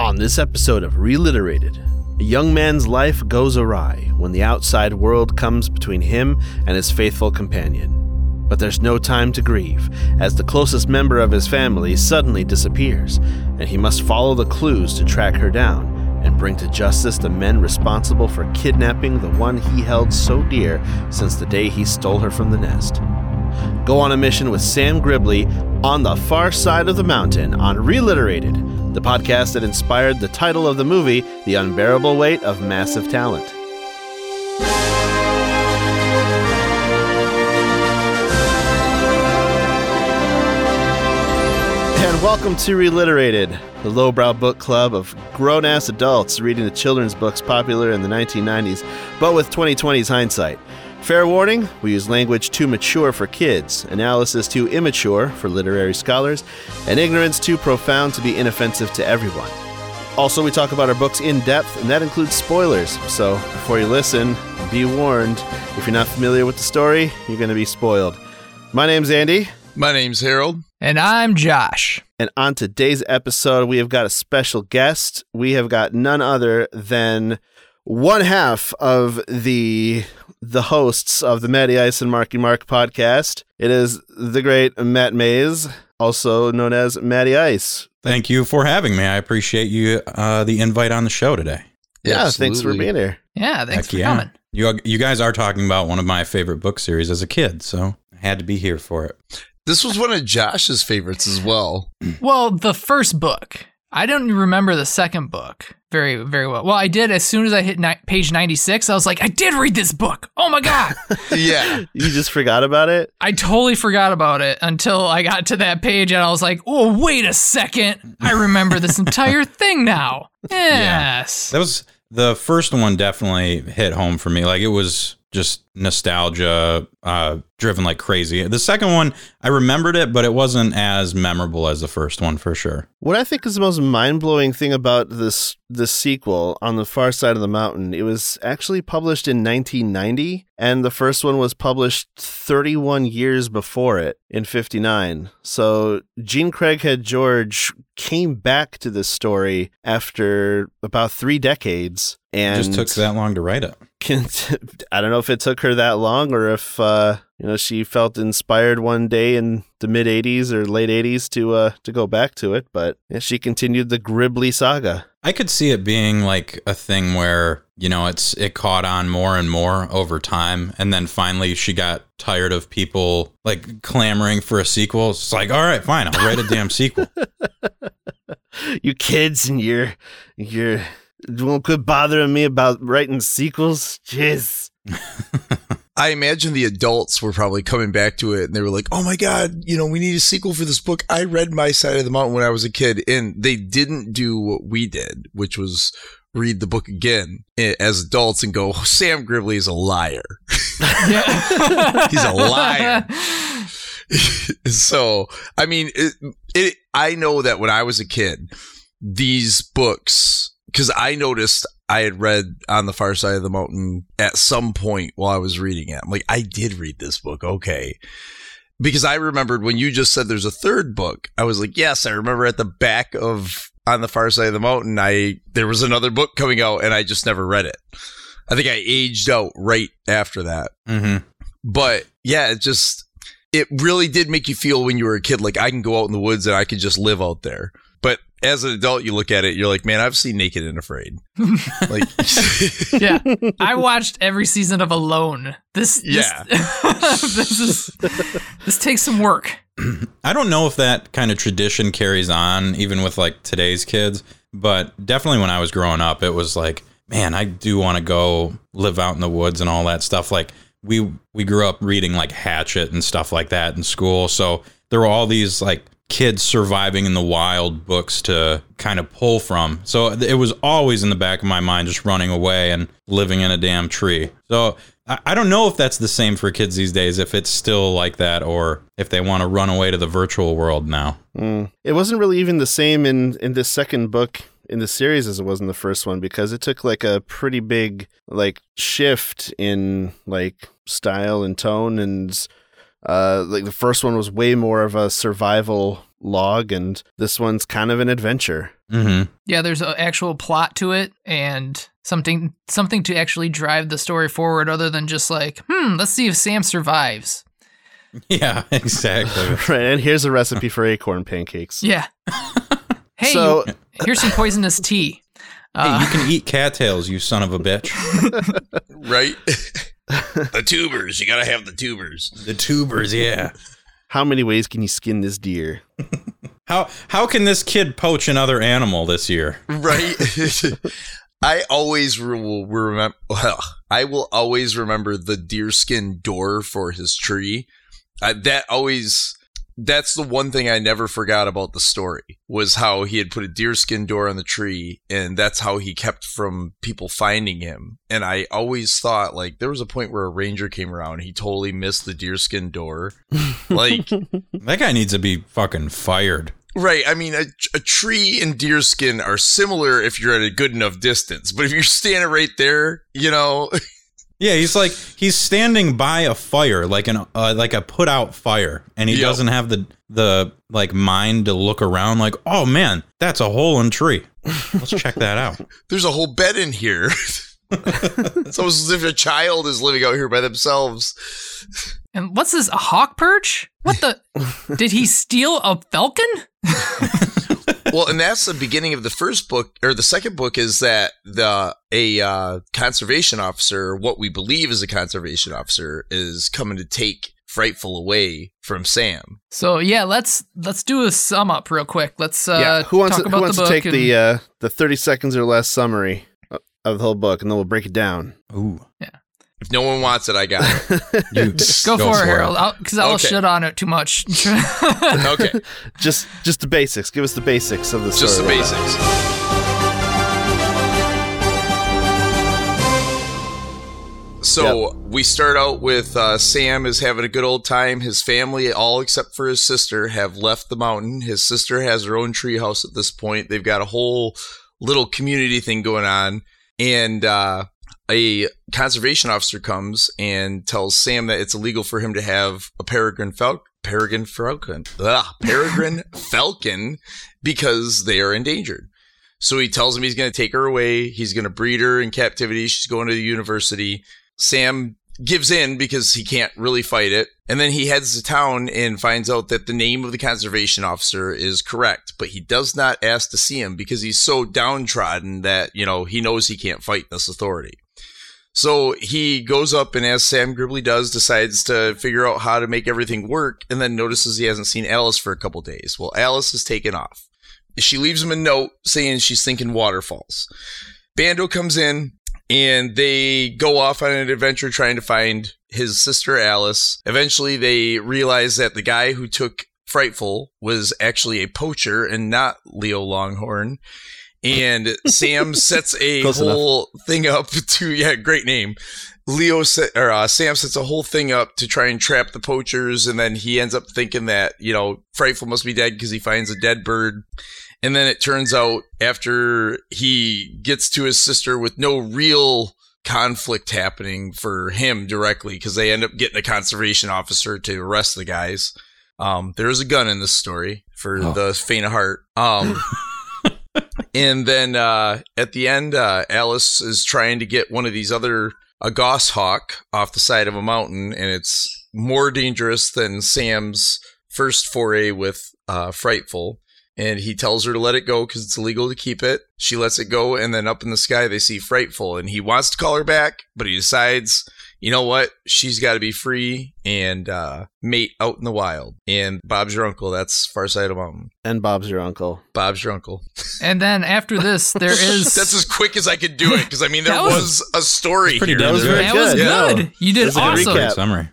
On this episode of Reliterated, a young man's life goes awry when the outside world comes between him and his faithful companion. But there's no time to grieve, as the closest member of his family suddenly disappears, and he must follow the clues to track her down and bring to justice the men responsible for kidnapping the one he held so dear since the day he stole her from the nest. Go on a mission with Sam Gribley on the far side of the mountain on Reliterated, the podcast that inspired the title of the movie, The Unbearable Weight of Massive Talent. And welcome to Reliterated, the lowbrow book club of grown ass adults reading the children's books popular in the 1990s, but with 2020's hindsight. Fair warning, we use language too mature for kids, analysis too immature for literary scholars, and ignorance too profound to be inoffensive to everyone. Also, we talk about our books in depth, and that includes spoilers. So, before you listen, be warned if you're not familiar with the story, you're going to be spoiled. My name's Andy, My name's Harold. And I'm Josh. and on today's episode, we have got a special guest. We have got none other than one half of the the hosts of the Matty Ice and Marky Mark podcast. It is the great Matt Mays, also known as Matty Ice. Thank you for having me. I appreciate you uh, the invite on the show today. Yeah, thanks for being here. Yeah, thanks Heck for yeah. coming. You you guys are talking about one of my favorite book series as a kid, so I had to be here for it. This was one of Josh's favorites as well. Well, the first book. I don't remember the second book very, very well. Well, I did as soon as I hit ni- page 96. I was like, I did read this book. Oh my God. Yeah. You just forgot about it? I totally forgot about it until I got to that page and I was like, oh, wait a second. I remember this entire thing now. Yes. That was the first one. Definitely hit home for me. Like it was just nostalgia uh, driven like crazy. The second one, I remembered it, but it wasn't as memorable as the first one for sure. What I think is the most mind blowing thing about this this sequel on the far side of the mountain, it was actually published in 1990, and the first one was published 31 years before it in 59. So Jean Craighead George came back to this story after about three decades. It And just took that long to write it. Can, I don't know if it took her that long or if uh, you know she felt inspired one day in the mid '80s or late '80s to uh, to go back to it, but yeah, she continued the Gribley saga. I could see it being like a thing where, you know, it's it caught on more and more over time and then finally she got tired of people like clamoring for a sequel. It's like, "All right, fine, I'll write a damn sequel." You kids and your your won't quit bothering me about writing sequels. Jeez. I imagine the adults were probably coming back to it and they were like, oh my God, you know, we need a sequel for this book. I read My Side of the Mountain when I was a kid. And they didn't do what we did, which was read the book again eh, as adults and go, Sam Gribley is a liar. He's a liar. so, I mean, it, it, I know that when I was a kid, these books, because I noticed I had read On the Far Side of the Mountain at some point while I was reading it. I'm like, I did read this book. Okay. Because I remembered when you just said there's a third book, I was like, yes, I remember at the back of On the Far Side of the Mountain, I there was another book coming out and I just never read it. I think I aged out right after that hmm but yeah, it just it really did make you feel when you were a kid like I can go out in the woods and I could just live out there. But as an adult, you look at it, you're like, man, I've seen Naked and Afraid. Like, yeah. I watched every season of Alone. This, Yeah. this, this is, this takes some work. I don't know if that kind of tradition carries on even with like today's kids, but definitely when I was growing up, it was like, man, I do want to go live out in the woods and all that stuff. Like we we grew up reading like Hatchet and stuff like that in school, so there were all these like kids surviving in the wild books to kind of pull from. So it was always in the back of my mind, just running away and living in a damn tree. So I don't know if that's the same for kids these days, if it's still like that, or if they want to run away to the virtual world now. Mm. It wasn't really even the same in in this second book in the series as it was in the first one because it took like a pretty big like shift in like style and tone and Uh, like the first one was way more of a survival log, and this one's kind of an adventure. Mm-hmm. Yeah, there's an actual plot to it and something something to actually drive the story forward other than just like, hmm, let's see if Sam survives. Yeah, exactly. Right, and here's a recipe for acorn pancakes. Yeah. hey, so you- here's some poisonous tea. hey, Uh, you can eat cattails, you son of a bitch. Right? The tubers. You gotta have the tubers. The tubers, yeah. how many ways can you skin this deer? How how can this kid poach another animal this year? Right? I always re- will remember. Well, I will always remember the deerskin door for his tree. Uh, that always. That's the one thing I never forgot about the story was how he had put a deerskin door on the tree, and that's how he kept from people finding him. And I always thought like there was a point where a ranger came around, he totally missed the deerskin door. Like That guy needs to be fucking fired. Right. I mean, a, a tree and deerskin are similar if you're at a good enough distance, but if you're standing right there, you know, Yeah, he's like he's standing by a fire, like an uh, like a put out fire, and he Yep. doesn't have the the like mind to look around. Like, oh man, that's a hole in tree. Let's check that out. there's a whole bed in here. it's almost as if a child is living out here by themselves. and what's this? A hawk perch? What the? Did he steal a falcon? Well, and that's the beginning of the first book, or the second book is that the a uh, conservation officer, what we believe is a conservation officer, is coming to take Frightful away from Sam. So yeah, let's let's do a sum up real quick. Let's uh, yeah, who wants talk to, about who wants the to take and- the uh, the thirty seconds or less summary of the whole book, and then we'll break it down. Ooh, If no one wants it, I got it. you Go, for it, Harold, because I'll Okay. shit on it too much. okay, just just the basics. Give us the basics of the story. just the basics. So we start out with uh, Sam is having a good old time. His family, all except for his sister, have left the mountain. His sister has her own treehouse at this point. They've got a whole little community thing going on, and uh, a conservation officer comes and tells Sam that it's illegal for him to have a peregrine falcon. Peregrine falcon, ugh, peregrine falcon, because they are endangered. So he tells him he's going to take her away. He's going to breed her in captivity. She's going to the university. Sam gives in because he can't really fight it. And then he heads to town and finds out that the name of the conservation officer is correct, but he does not ask to see him because he's so downtrodden that, you know, he knows he can't fight this authority. So he goes up and, as Sam Gribley does, decides to figure out how to make everything work and then notices he hasn't seen Alice for a couple days. Well, Alice is taken off. She leaves him a note saying she's thinking waterfalls. Bando comes in and they go off on an adventure trying to find his sister Alice. Eventually, they realize that the guy who took Frightful was actually a poacher and not Leo Longhorn. And Sam sets a Close enough. whole thing up to yeah, great name. Leo set, or uh, Sam sets a whole thing up to try and trap the poachers, and then he ends up thinking that you know Frightful must be dead because he finds a dead bird. And then it turns out after he gets to his sister with no real conflict happening for him directly, because they end up getting a conservation officer to arrest the guys. Um, there's a gun in this story for Oh. the faint of heart. Um, and then uh, at the end, uh, Alice is trying to get one of these other a goshawk off the side of a mountain, and it's more dangerous than Sam's first foray with uh, Frightful. And he tells her to let it go because it's illegal to keep it. She lets it go, and then up in the sky they see Frightful, and he wants to call her back, but he decides, you know what? She's got to be free and uh, mate out in the wild. And Bob's your uncle. That's Far Side of Mountain. And Bob's your uncle. Bob's your uncle. and then after this, there is That's as quick as I could do it because I mean there was, was- a story pretty here. damn was good. very that was good. good. You did That's a good awesome. recap. Summary.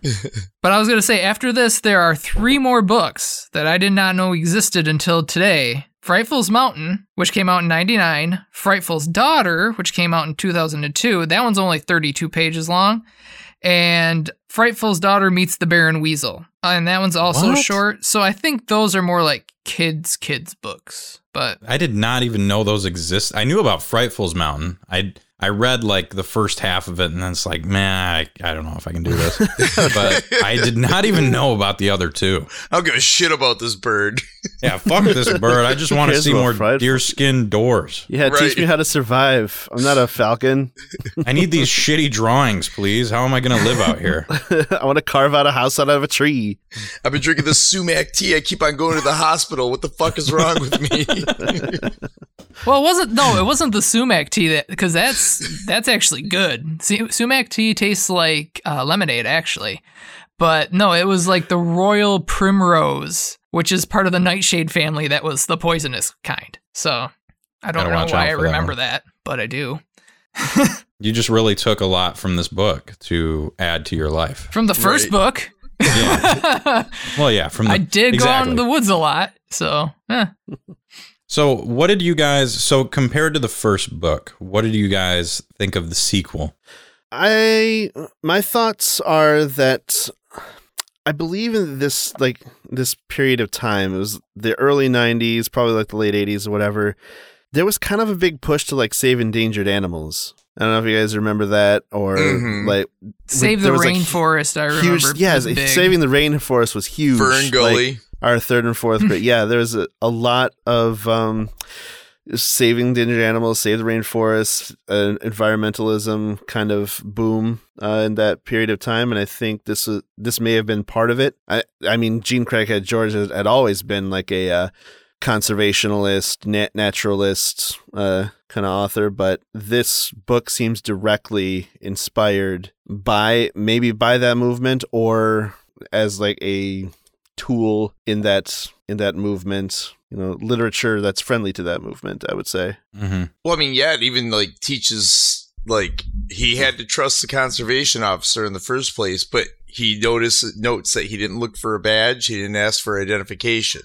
But I was going to say, after this, there are three more books that I did not know existed until today. Frightful's Mountain, which came out in 99. Frightful's Daughter, which came out in 2002. That one's only 32 pages long. And Frightful's Daughter Meets the Baron Weasel. And that one's also What? short. So I think those are more like kids, kids books. But I did not even know those exist. I knew about Frightful's Mountain. I I read like the first half of it, and then it's like, man, I, I don't know if I can do this. but I did not even know about the other two. I don't give a shit about this bird. Yeah, fuck this bird. I just want to see more fried- deer skin doors. Yeah, teach me how to survive. I'm not a falcon. I need these shitty drawings, please. How am I going to live out here? I want to carve out a house out of a tree. I've been drinking this sumac tea. I keep on going to the hospital. What the fuck is wrong with me? Well, it wasn't. No, it wasn't the sumac tea that because that's that's actually good. Su- sumac tea tastes like uh, lemonade, actually. But no, it was like the royal primrose, which is part of the nightshade family. That was the poisonous kind. So I don't Gotta know why I for that remember that, but I do. You just really took a lot from this book to add to your life. From the first Right. book, Yeah. Well, yeah. From the, I did exactly. go out in the woods a lot. So eh. So, what did you guys? So, compared to the first book, what did you guys think of the sequel? I my thoughts are that I believe in this like this period of time. It was the early '90s, probably like the late '80s or whatever. There was kind of a big push to like save endangered animals. I don't know if you guys remember that or Mhm. like save the was, like, rainforest. I remember. huge. Yeah, big. saving the rainforest was huge. Fern Like, Gully. Our third and fourth grade. Yeah, there's a, a lot of um, saving endangered animals, save the rainforest, uh, environmentalism kind of boom uh, in that period of time, and I think this was, this may have been part of it. I I mean, Jean Craighead George had, had always been like a uh, conservationalist, nat- naturalist uh, kind of author, but this book seems directly inspired by maybe by that movement or as like a tool in that in that movement you know literature that's friendly to that movement i would say Mm-hmm. Well, I mean, yeah, it even like teaches like he had to trust the conservation officer in the first place, but he notice notes that he didn't look for a badge, he didn't ask for identification.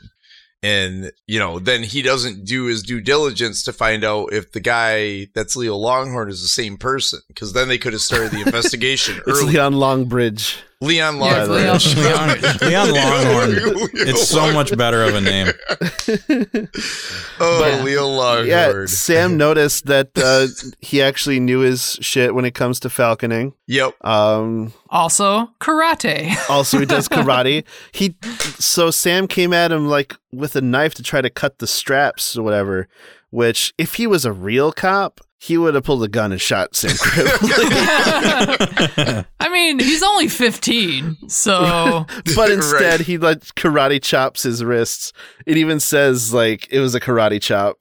And, you know, then he doesn't do his due diligence to find out if the guy that's Leo Longhorn is the same person. Because then they could have started the investigation it's early. leon longbridge Leon Yeah, Longhorn. Leon- Leon, Leon Longhorn. It's so much better of a name. Oh, But- Leo Longhorn. yeah sam noticed that uh, he actually knew his shit when it comes to falconing Yep. um Also, karate. also he does karate he so sam came at him like with a knife to try to cut the straps or whatever which if he was a real cop he would have pulled a gun and shot sam cribb I mean, he's only 15, so but instead Right. he like karate chops his wrists. It even says like it was a karate chop.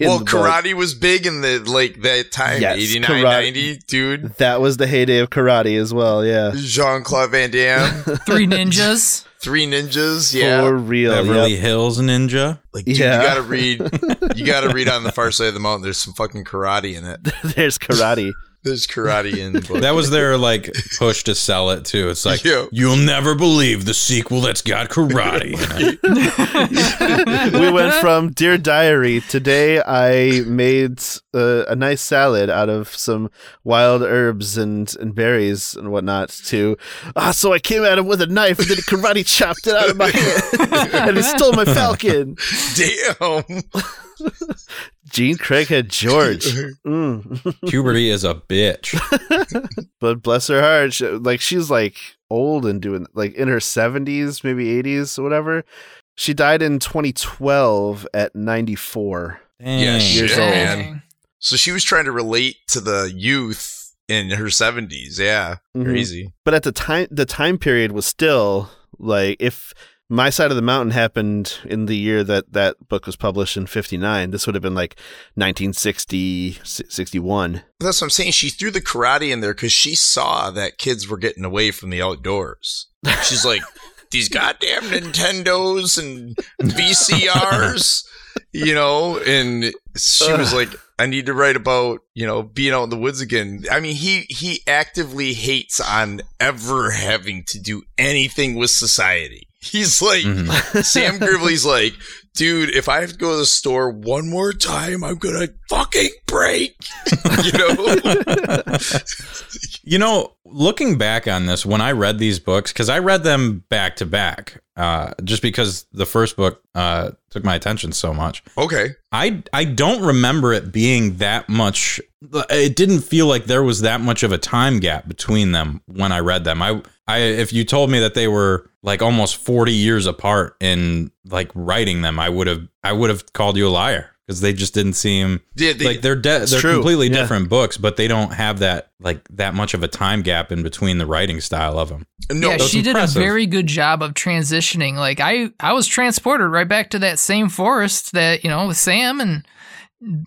Well, the book. karate was big in the like that time, Yes, 89, karate- 90, dude. That was the heyday of karate as well. Yeah, Jean Claude Van Damme, three ninjas. Three Ninjas, yeah. for real. Beverly yep. Hills Ninja. like, dude, Yeah. you gotta read. You gotta read on the far side of the mountain. There's some fucking karate in it. There's karate. There's karate in the book. That was their like push to sell it too. It's like Yeah. you'll never believe the sequel that's got karate. we went from Dear Diary. Today I made uh, a nice salad out of some wild herbs and, and berries and whatnot. To ah, so I came at him with a knife and then he karate chopped it out of my hand and he stole my falcon. damn. Jean Craighead George. Mm. Puberty is a bitch. but bless her heart, she, like she's like old and doing like in her 70s, maybe 80s whatever. She died in 2012 at 94. Dang. Yeah, Years shit, old. man. So she was trying to relate to the youth in her 70s. Yeah, Mhm. crazy. But at the time, the time period was still like if my side of the mountain happened in the year that that book was published in 59 this would have been like 1960 61 That's what I'm saying. She threw the karate in there because she saw that kids were getting away from the outdoors. She's like, these goddamn Nintendos and VCRs, you know, and she was like, I need to write about, you know, being out in the woods again. I mean, he he actively hates on ever having to do anything with society. He's like, Mhm. Sam Gribley's like, dude, if I have to go to the store one more time, I'm gonna fucking break. you know? You know, looking back on this, when I read these books, because I read them back to back, uh, just because the first book uh, took my attention so much. okay. I I don't remember it being that much. It didn't feel like there was that much of a time gap between them when I read them. I I if you told me that they were like almost forty years apart in like writing them, I would have I would have called you a liar because they just didn't seem Yeah, they, like they're de- they're true, completely yeah. different books, but they don't have that like that much of a time gap in between the writing style of them. no, yeah, that's she did a very good job of transitioning. Like I, I was transported right back to that same forest that you know with Sam and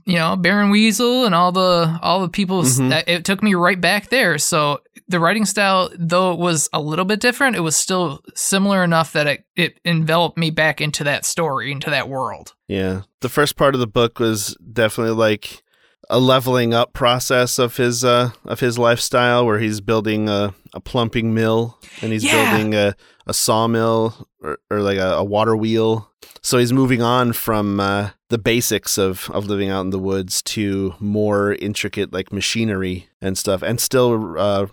you know Baron Weasel and all the all the people. Mhm. It took me right back there. So the writing style, though it was a little bit different, it was still similar enough that it it enveloped me back into that story, into that world. Yeah. The first part of the book was definitely like a leveling up process of his uh of his lifestyle where he's building a, a plumping mill and he's Yeah. building a, a sawmill or, or like a, a water wheel. So he's moving on from uh, the basics of, of living out in the woods to more intricate like machinery and stuff and still uh,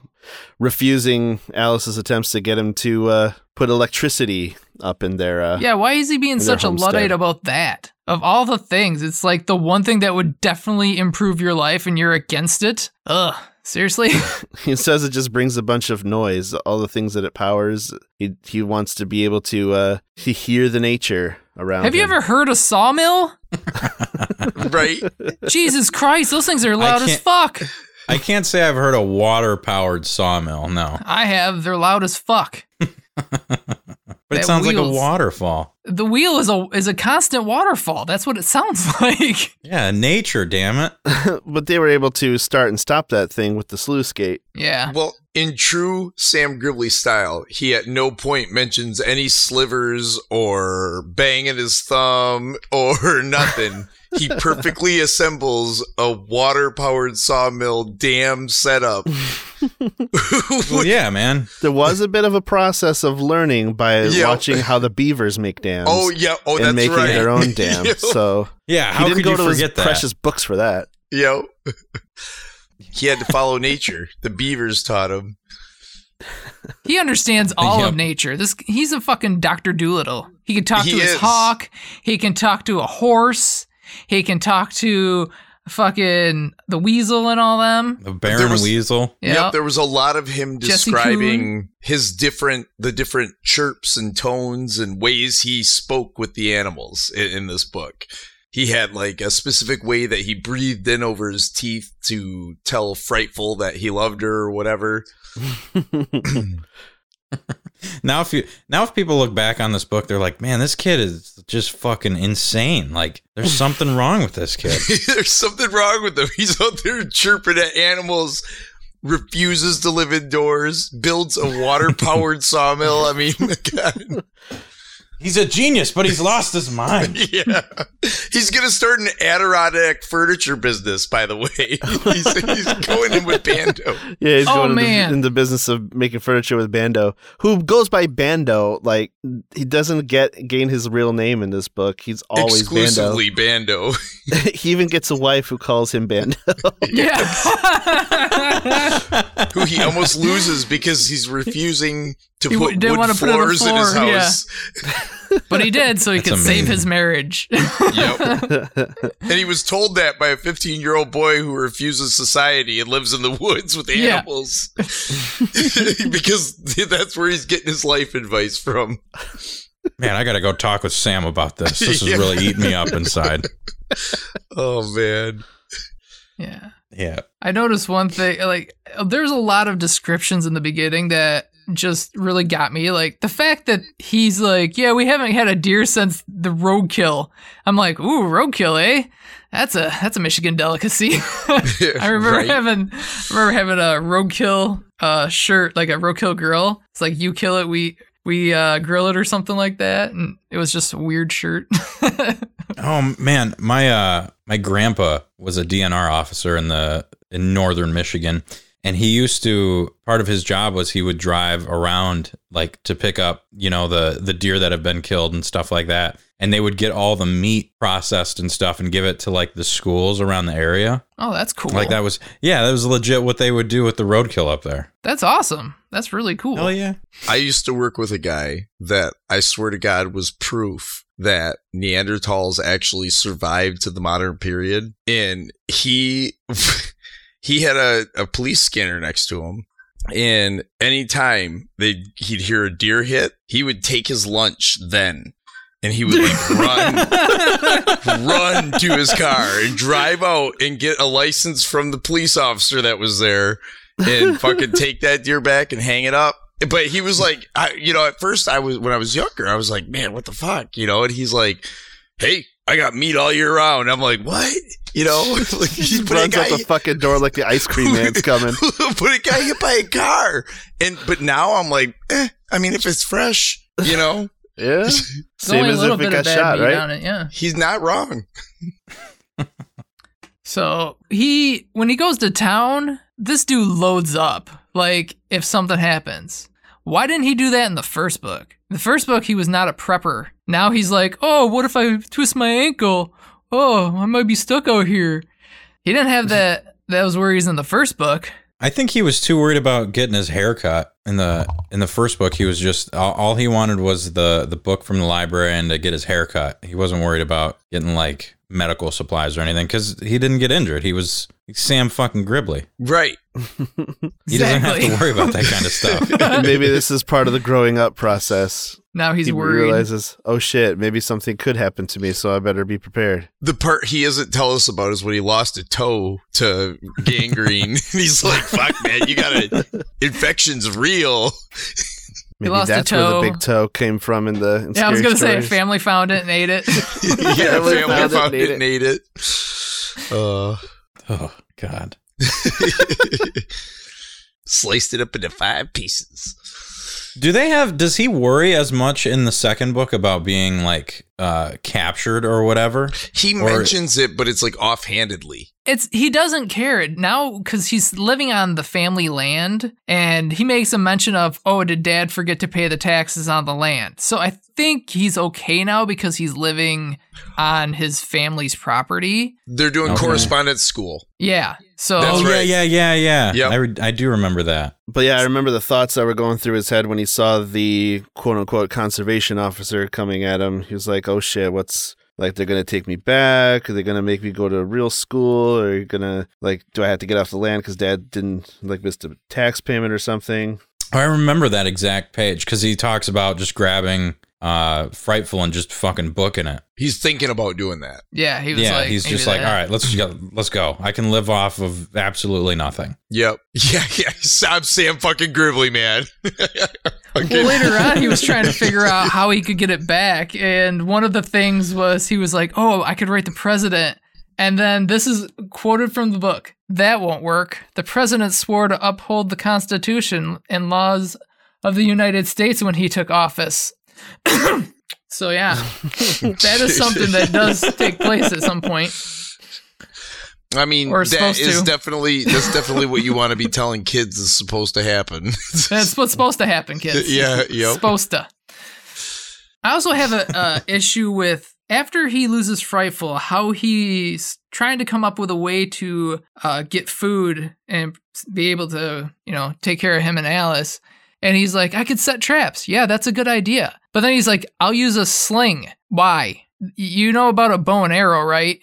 refusing Alice's attempts to get him to uh, put electricity up in their uh, Yeah, why is he being such a homestead. luddite about that? Of all the things, it's like the one thing that would definitely improve your life, and you're against it. Ugh, seriously. He says it just brings a bunch of noise. All the things that it powers. He he wants to be able to uh to hear the nature around. Have you ever heard a sawmill? right? Jesus Christ, those things are loud as fuck. I can't say I've heard a water powered sawmill, no, I have. They're loud as fuck. but it That sounds like a waterfall. The wheel is a is a constant waterfall. That's what it sounds like. Yeah, nature, damn it. but they were able to start and stop that thing with the sluice gate. Yeah. Well, in true Sam Gribley style, he at no point mentions any slivers or banging his thumb or nothing. he perfectly assembles a water powered sawmill dam setup. Well, yeah, man. There was a bit of a process of learning by Yeah. watching how the beavers make dams. oh, yeah. Oh, and that's making right. their own dams. Yep. So Yeah, he didn't could go you to his forget that? precious books for that. Yo. He had to follow nature. The beavers taught him. He understands all Yep. of nature. This he's a fucking Doctor Dolittle. He can talk He to his hawk. He can talk to a horse. He can talk to fucking the weasel and all them. The Baron was- Weasel. Yeah. Yep, there was a lot of him describing his different, the different chirps and tones and ways he spoke with the animals in, in this book. He had like a specific way that he breathed in over his teeth to tell Frightful that he loved her or whatever. Now, if you now if people look back on this book, they're like, "Man, this kid is just fucking insane. Like, there's something wrong with this kid." There's something wrong with him. He's out there chirping at animals, refuses to live indoors, builds a water powered sawmill. I mean, God. He's a genius, but he's lost his mind. Yeah. He's going to start an Adirondack furniture business, by the way. He's, he's going in with Bando. Yeah, he's Oh, going into, man. in the business of making furniture with Bando, who goes by Bando. Like he doesn't get gain his real name in this book. He's always Exclusively Bando. Bando. he even gets a wife who calls him Bando. Yeah. who he almost loses because he's refusing to He put didn't wood wanna put it on the in his floor, yeah. house. but he did, so he That's could save his marriage. Yep. And he was told that by a 15 year old boy who refuses society and lives in the woods with Yeah. animals. because that's where he's getting his life advice from. Man, I got to go talk with Sam about this. This is Yeah. really eating me up inside. Oh, man. yeah. Yeah. I noticed one thing like there's a lot of descriptions in the beginning that just really got me. Like the fact that he's like yeah we haven't had a deer since the roadkill. I'm like ooh roadkill eh? That's a that's a michigan delicacy. I remember Right? having I remember having a roadkill uh shirt like a roadkill grill. It's like you kill it we we uh grill it or something like that and it was just a weird shirt. Oh man, my uh my grandpa was a DNR officer in the in northern Michigan and he used to part of his job was he would drive around like to pick up you know the the deer that have been killed and stuff like that and they would get all the meat processed and stuff and give it to like the schools around the area Oh, that's cool. like that was yeah that was legit what they would do with the roadkill up there That's awesome. That's really cool. hell yeah I used to work with a guy that I swear to God was proof that Neanderthals actually survived to the modern period. And he he had a, a police scanner next to him. And anytime they he'd hear a deer hit, he would take his lunch then. And he would like run run to his car and drive out and get a license from the police officer that was there and fucking take that deer back and hang it up. But he was like, I, you know, at first I was, when I was younger, I was like, man, what the fuck? You know, and he's like, hey, I got meat all year round. I'm like, what? You know, like, He put a runs guy, out the fucking door like the ice cream man's coming. put a guy hit by a car. And, but now I'm like, eh, I mean, if it's fresh, you know, Yeah. There's Same as if it got shot, right? on it, yeah. he's not wrong. So he, when he goes to town, this dude loads up. Like if something happens, why didn't he do that in the first book? The first book, he was not a prepper. Now he's like, oh, what if I twist my ankle? Oh, I might be stuck out here. He didn't have that those worries in the first book. I think he was too worried about getting his hair cut in the in the first book. He was just all, all he wanted was the the book from the library and to get his hair cut. He wasn't worried about getting like medical supplies or anything because he didn't get injured. He was Sam fucking Gribley. Right. He doesn't have to worry about that kind of stuff. maybe this is part of the growing up process. Now he's he worried. realizes, oh shit, maybe something could happen to me, so I better be prepared. The part he doesn't tell us about is when he lost a toe to gangrene. He's like, fuck, man, you gotta, infection's real. Maybe lost a that's where the big toe came from in the. In yeah, I was gonna say, family found it and ate it. yeah, Family family found found, it, it and ate it. Uh, oh God. sliced it up into five pieces. Do they have? Does he worry as much in the second book about being like uh, captured or whatever? He Or- mentions it, but it's like offhandedly. it's he doesn't care now because he's living on the family land and he makes a mention of oh did dad forget to pay the taxes on the land so i think he's okay now because he's living on his family's property They're doing Okay. correspondence school. yeah so That's oh right. yeah, yeah, yeah, yeah. Yep. I, re- I do remember that. But yeah, I remember the thoughts that were going through his head when he saw the quote unquote conservation officer coming at him. He was like, oh shit, what's like, they're going to take me back? Are they going to make me go to real school? Or are you going to, like, do I have to get off the land because dad didn't, like, missed a tax payment or something? I remember that exact page because he talks about just grabbing uh frightful and just fucking booking it. He's thinking about doing that. yeah he was Yeah, like he's maybe just like, that. all right, let's go, let's go. I can live off of absolutely nothing. Yep. Yeah, yeah. I'm Sam fucking Gribley, man. well, later on, he was trying to figure out how he could get it back. And one of the things was he was like, oh, I could write the president. And then this is quoted from the book. That won't work. The president swore to uphold the Constitution and laws of the United States when he took office. so, yeah, that is something that does take place at some point. I mean, that is to. definitely that's definitely what you want to be telling kids is supposed to happen. That's what's supposed to happen, kids. yeah, yep. Supposed to. I also have a uh, issue with after he loses Frightful, how he's trying to come up with a way to uh, get food and be able to, you know, take care of him and Alice. And he's like, I could set traps. Yeah, that's a good idea. But then he's like, I'll use a sling. Why? You know about a bow and arrow, right?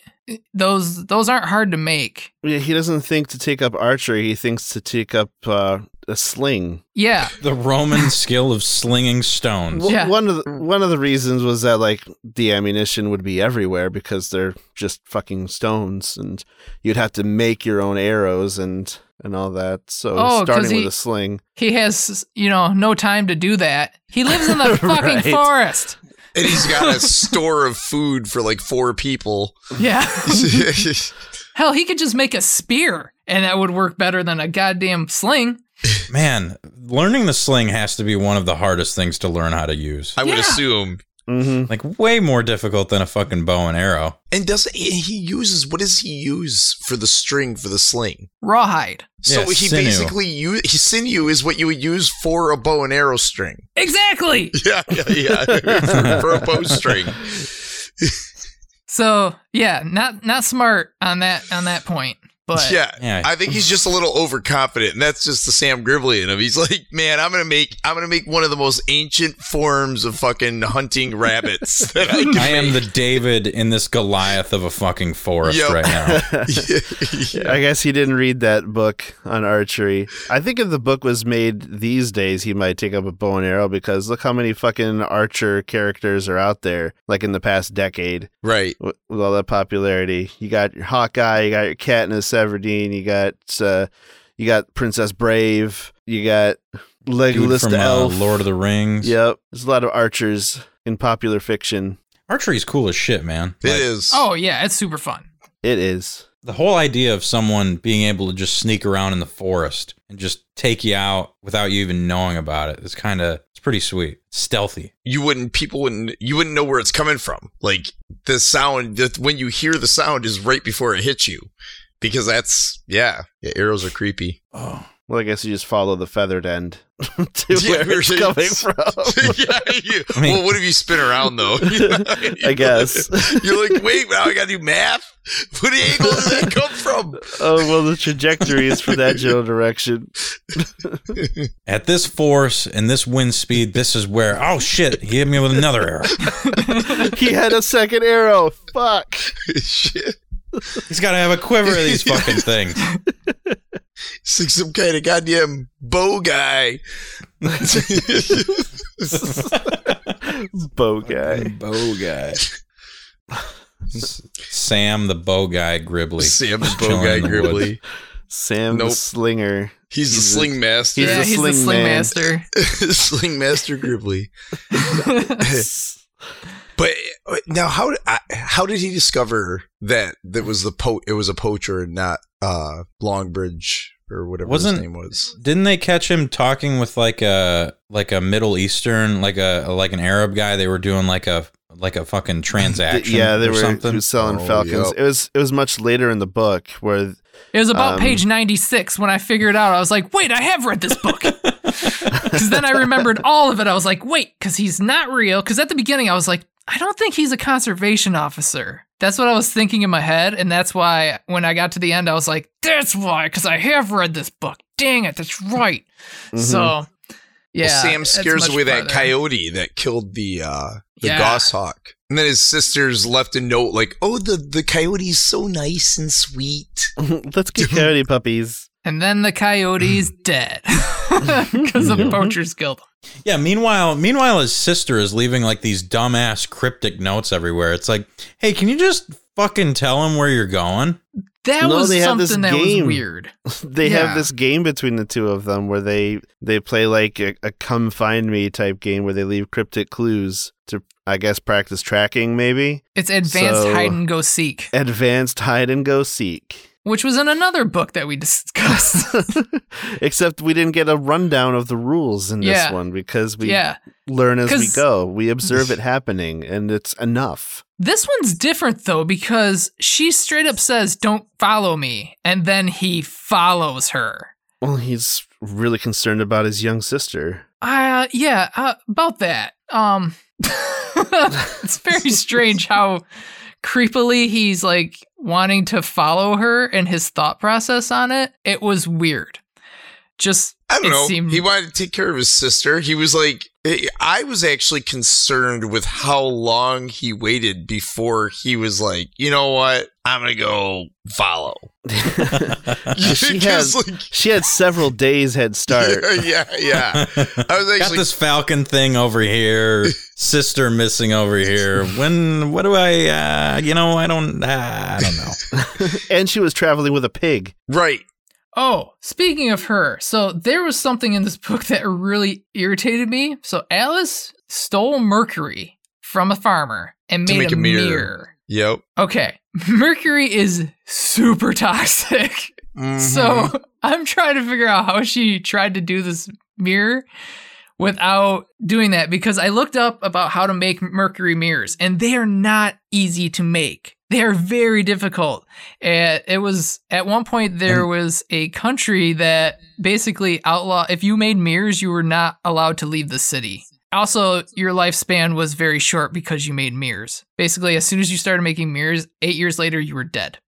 Those those aren't hard to make. Yeah, he doesn't think to take up archery. He thinks to take up uh, a sling. Yeah, The Roman skill of slinging stones. Well, Yeah. One of the, one of the reasons was that like the ammunition would be everywhere because they're just fucking stones, and you'd have to make your own arrows and and all that. So Oh, 'cause starting he- with a sling. he has, you know, no time to do that. He lives in the fucking Right. forest. And he's got a store of food for like four people. Yeah. Hell, he could just make a spear and that would work better than a goddamn sling. Man, learning the sling has to be one of the hardest things to learn how to use. I would Yeah. assume. Hmm Like way more difficult than a fucking bow and arrow. And doesn't he he uses what does he use for the string for the sling? Rawhide. So Yeah, he sinew. basically use sinew is what you would use for a bow and arrow string. Exactly. Yeah, yeah, yeah. for, for a bowstring. So yeah, not not smart on that on that point. But Yeah. Yeah. I think he's just a little overconfident, and that's just the Sam Gribley in him. He's like, man, I'm gonna make I'm gonna make one of the most ancient forms of fucking hunting rabbits that I can I am the. David in this Goliath of a fucking forest Yep. right now. yeah. I guess he didn't read that book on archery. I think if the book was made these days, he might take up a bow and arrow because look how many fucking archer characters are out there, like in the past decade Right. with, with all that popularity. You got your Hawkeye, you got your Katniss Everdeen, you got uh, you got Princess Brave, you got Legolas from the uh, Lord of the Rings. Yep, there's a lot of archers in popular fiction. Archery is cool as shit, man. It Like, is. oh yeah, it's super fun. It is. The whole idea of someone being able to just sneak around in the forest and just take you out without you even knowing about it is kind of it's pretty sweet. Stealthy. you wouldn't people wouldn't you wouldn't know where it's coming from like the sound that when you hear the sound is right before it hits you because that's yeah, yeah arrows are creepy Oh. Well, I guess you just follow the feathered end to Yeah, where it's we're- coming from. yeah, you, I mean- well what if you spin around though I guess. you're like wait now i gotta do math what angle does that come from Oh well, the trajectory is for that general direction. At this force and this wind speed, this is where oh shit, he hit me with another arrow. He had a second arrow. Fuck. shit He's got to have a quiver of these fucking things. it's like some kind of goddamn bow guy Bow guy. bow guy. Sam the bow guy Gribley. sam the bow guy in the woods. gribley Sam the slinger. he's He's a- sling master He's yeah, the he's sling the sling man. master. sling master gribley But uh, now, how did how did he discover that that was the po- it was a poacher and not uh Longbridge or whatever Wasn't- his name was? Didn't they catch him talking with like a like a Middle Eastern like a like an Arab guy? They were doing like a like a fucking transaction. yeah, they or were something. selling Oh, falcons. yep. It was it was much later in the book where It was about Um, page 96 when I figured out. I was like, wait, I have read this book. Because then I remembered all of it. I was like, wait, because he's not real. Because at the beginning, I was like, I don't think he's a conservation officer. That's what I was thinking in my head. And that's why when I got to the end, I was like, that's why, because I have read this book. Dang it, that's right. Mhm. So, yeah. well, Sam scares much away that coyote that killed the uh the Yeah. goshawk, and then his sisters left a note like, "Oh, the the coyote's so nice and sweet." let's get coyote puppies. And then the coyote's dead because the poachers killed him. Yeah. Meanwhile, meanwhile, his sister is leaving like these dumbass cryptic notes everywhere. It's like, hey, can you just fucking tell him where you're going? That No, was they have this something that was game. weird. They Yeah. have this game between the two of them where they they play like a, a come find me type game where they leave cryptic clues to I guess practice tracking maybe. It's advanced So- hide and go seek, Advanced hide and go seek. Which was in another book that we discussed. Except we didn't get a rundown of the rules in this Yeah. one because we yeah. learn as we go. We observe it happening and it's enough. This one's different though because she straight up says, "Don't follow me," and then he follows her. Well, he's really concerned about his young sister. Uh yeah, uh, about that. Um it's very strange how creepily he's like wanting to follow her and his thought process on it. It was weird. Just I don't it know. seemed- He wanted to take care of his sister. He was like, I was actually concerned with how long he waited before he was like, you know what? I'm going to go follow. she had like, she had several days head start. yeah, yeah. I was Got actually this falcon thing over here, sister missing over here. When what do I? Uh, you know, I don't. Uh, I don't know. and she was traveling with a pig. right. Oh, speaking of her, so there was something in this book that really irritated me. So Alice stole mercury from a farmer and To made make a, a mirror. mirror. Yep. Okay, mercury is super toxic. Mhm. So I'm trying to figure out how she tried to do this mirror without doing that because I looked up about how to make mercury mirrors and they are not easy to make. They are very difficult. And it was at one point there was a country that basically outlaw if you made mirrors, you were not allowed to leave the city. Also, your lifespan was very short because you made mirrors. Basically, as soon as you started making mirrors, eight years later you were dead.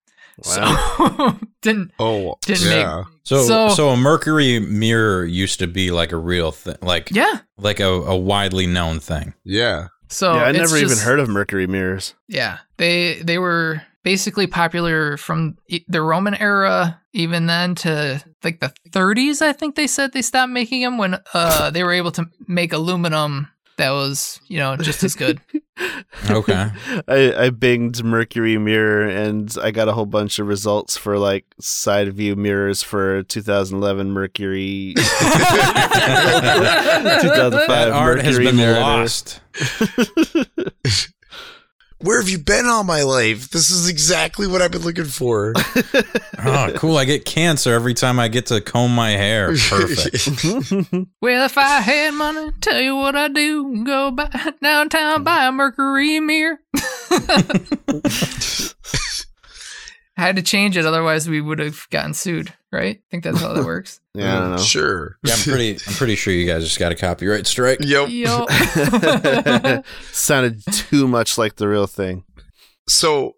So didn't Oh, Didn't make- yeah. So, So- so a mercury mirror used to be like a real thing, like yeah. like a, a widely known thing. yeah. So yeah, I it's never even heard of mercury mirrors. Yeah, they they were basically popular from e- the Roman era, even then to like the 30s. I think they said they stopped making them when uh they were able to make aluminum that was you know just as good. Okay. I, I binged Mercury Mirror and I got a whole bunch of results for like side view mirrors for 2011 Mercury 2005 That art has been Mirror. lost. Where have you been all my life? This is exactly what I've been looking for. Oh, cool. I get cancer every time I get to comb my hair. Perfect. well, if I had money, tell you what I'd do: go by downtown, buy a Mercury mirror. I had to change it, otherwise we would have gotten sued. Right? I think that's how that works. yeah, I don't know. Sure. Yeah, I'm pretty I'm pretty sure you guys just got a copyright strike. Yep. Yo. Sounded too much like the real thing. So,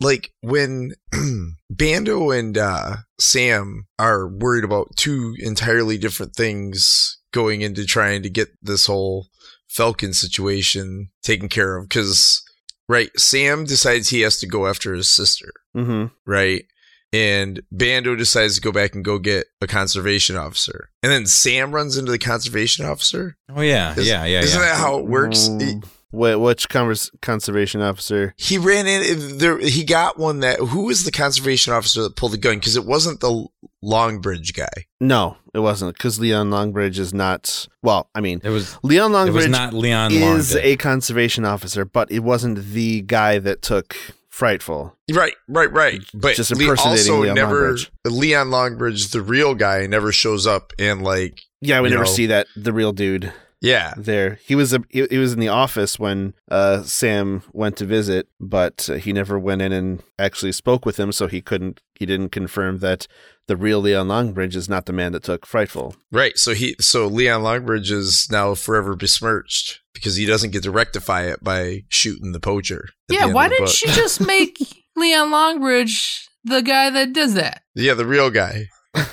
like when Bando and uh, Sam are worried about two entirely different things going into trying to get this whole Falcon situation taken care of, because right, Sam decides he has to go after his sister, hmm right? And Bando decides to go back and go get a conservation officer. And then Sam runs into the conservation officer. Oh yeah, Is- yeah, yeah. Isn't yeah. that how it works? Mm, Wait, which convers- conservation officer? He ran in there. He got one that. Who was the conservation officer that pulled the gun? Because it wasn't the Longbridge guy. No, it wasn't because Leon Longbridge is not. Well, I mean, it was Leon it was Longbridge not Leon is Longdick. a conservation officer, but it wasn't the guy that took Frightful. Right, right, right. But Just impersonating also Leon never Longbridge. Leon Longbridge, the real guy, never shows up and like Yeah, we never know. see that the real dude yeah. there. He was a, he, he was in the office when uh, Sam went to visit, but uh, he never went in and actually spoke with him, so he couldn't. He didn't confirm that the real Leon Longbridge is not the man that took Frightful. Right. So he so Leon Longbridge is now forever besmirched because he doesn't get to rectify it by shooting the poacher. at the yeah, why didn't book. she just make Leon Longbridge the guy that does that? Yeah, the real guy.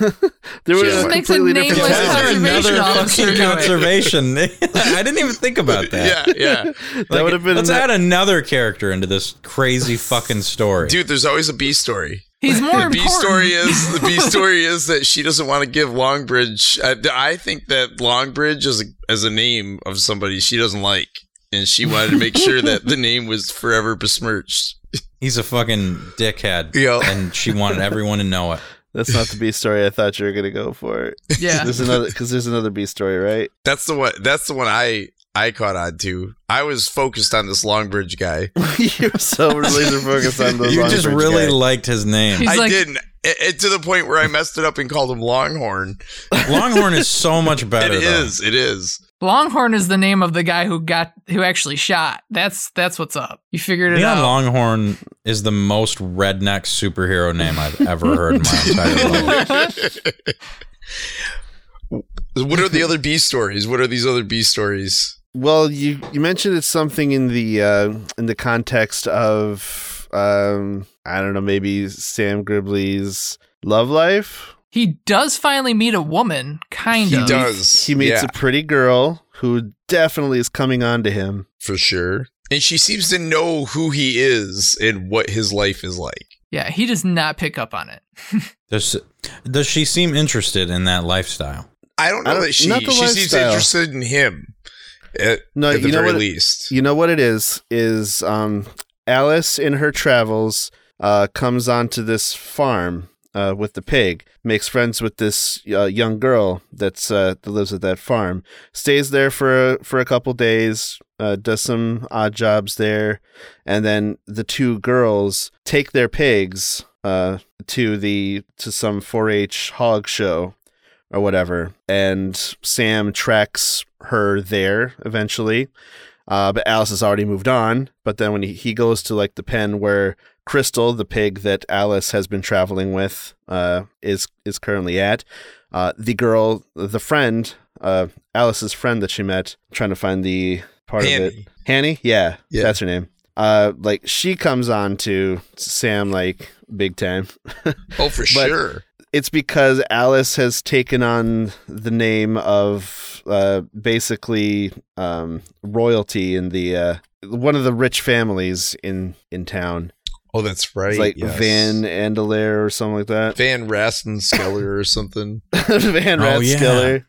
there She was just a makes a different nameless Why is conservation another officer fucking conservation? I didn't even think about that. Yeah, yeah. That would have been Let's that- add another character into this crazy fucking story. Dude, there's always a B story. He's more the B story is the B story is that she doesn't want to give Longbridge. I, I think that Longbridge is a, as a name of somebody she doesn't like, and she wanted to make sure that the name was forever besmirched. He's a fucking dickhead, Yeah. and she wanted everyone to know it. That's not the B story I thought you were gonna go for. Yeah. There's another because there's another B story, right? That's the one. That's the one I I caught on to. I was focused on this Longbridge guy. You're so laser focused on those. You just really guy. liked his name. He's I like- didn't. It, it- to the point where I messed it up and called him Longhorn. Longhorn is so much better. It though. is. It is. Longhorn is the name of the guy who got who actually shot. That's that's what's up. You figured it Leon out. Longhorn is the most redneck superhero name I've ever heard in my entire life. What are the other B stories? What are these other B stories? Well, you you mentioned it's something in the uh, in the context of um, I don't know, maybe Sam Gribley's love life. He does finally meet a woman, kind He of. does. He meets yeah, a pretty girl who definitely is coming on to him. for sure. And she seems to know who he is and what his life is like. Yeah, he does not pick up on it. Does does she seem interested in that lifestyle? I don't know I don't- that she not the she seems interested in him. At, No, at the you know very what? least. You know what it is? Is um, Alice in her travels uh, comes onto this farm uh, with the pig, makes friends with this uh, young girl that's uh, that lives at that farm, stays there for for a couple days, uh, does some odd jobs there, and then the two girls take their pigs uh, to the to some 4-H hog show. or whatever. And Sam tracks her there eventually. Uh, but Alice has already moved on. But then when he, he goes to like the pen where Crystal, the pig that Alice has been traveling with, uh, is is currently at, uh, the girl, the friend, uh, Alice's friend that she met, trying to find the part of it. Hanny. Hanny, yeah, Yeah. that's her name. Uh, like she comes on to Sam like big time. Oh, for sure. it's because Alice has taken on the name of uh, basically um, royalty in the uh, one of the rich families in in town. Oh, that's right. It's like yes. Van Andelaire or something like that. Van Rastenskeller or something. Van Oh, yeah. Rathskeller.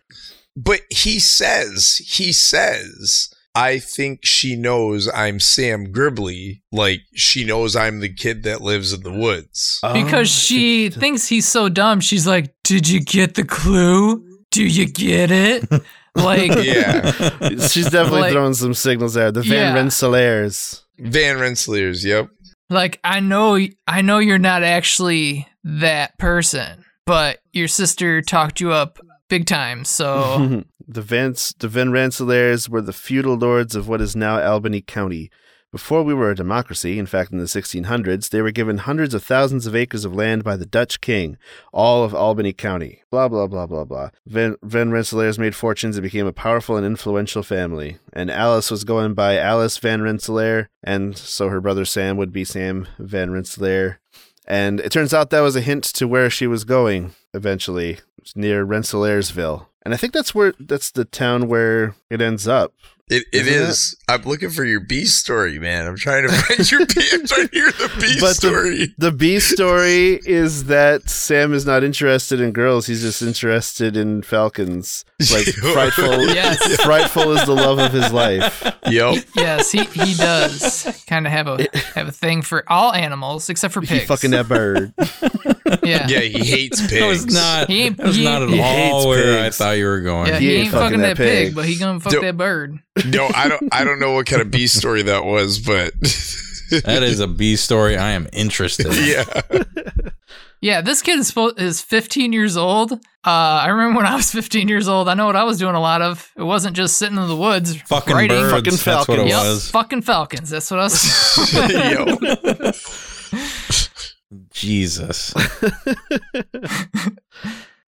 But he says, he says, I think she knows I'm Sam Gribley. Like she knows I'm the kid that lives in the woods. Because Oh, she thinks he's so dumb. She's like, Did you get the clue? Do you get it? Like, Yeah. she's definitely Like- throwing some signals there. The Van Yeah. Rensselaers. Van Rensselaers, yep. Like I know I know you're not actually that person, but your sister talked you up big time. So the Vance, the Van Rensselaers were the feudal lords of what is now Albany County. Before we were a democracy, in fact, in the 1600s, they were given hundreds of thousands of acres of land by the Dutch king, all of Albany County. Blah, blah, blah, blah, blah. Van, Van Rensselaers made fortunes and became a powerful and influential family. And Alice was going by Alice Van Rensselaer, and so her brother Sam would be Sam Van Rensselaer. And it turns out that was a hint to where she was going eventually, near Rensselaersville. And I think that's where that's the town where it ends up. It, it Isn't it? is. I'm looking for your B story, man. I'm trying to find your B. I'm trying to hear the B But the- story. The B story is that Sam is not interested in girls; he's just interested in falcons. Like frightful, Yes. frightful is the love of his life. yep. yes, he, he does kind of have a have a thing for all animals except for pigs. He fucking that bird. yeah. Yeah, he hates pigs. That was not. He ain't- that was he not at He all hates where I thought you were going. Yeah, He he, ain't ain't fucking, fucking that that pig, pig. but he gonna fuck Don't- that bird. No, I don't. I don't know what kind of B story that was, but That is a B story. I am interested. yeah. Yeah, this kid is is 15 years old. Uh, I remember when I was 15 years old. I know what I was doing a lot of. It wasn't just sitting in the woods Fucking writing. birds. Fucking that's what it falcons. Yep, was. fucking falcons. That's what I was. Yo. Jesus.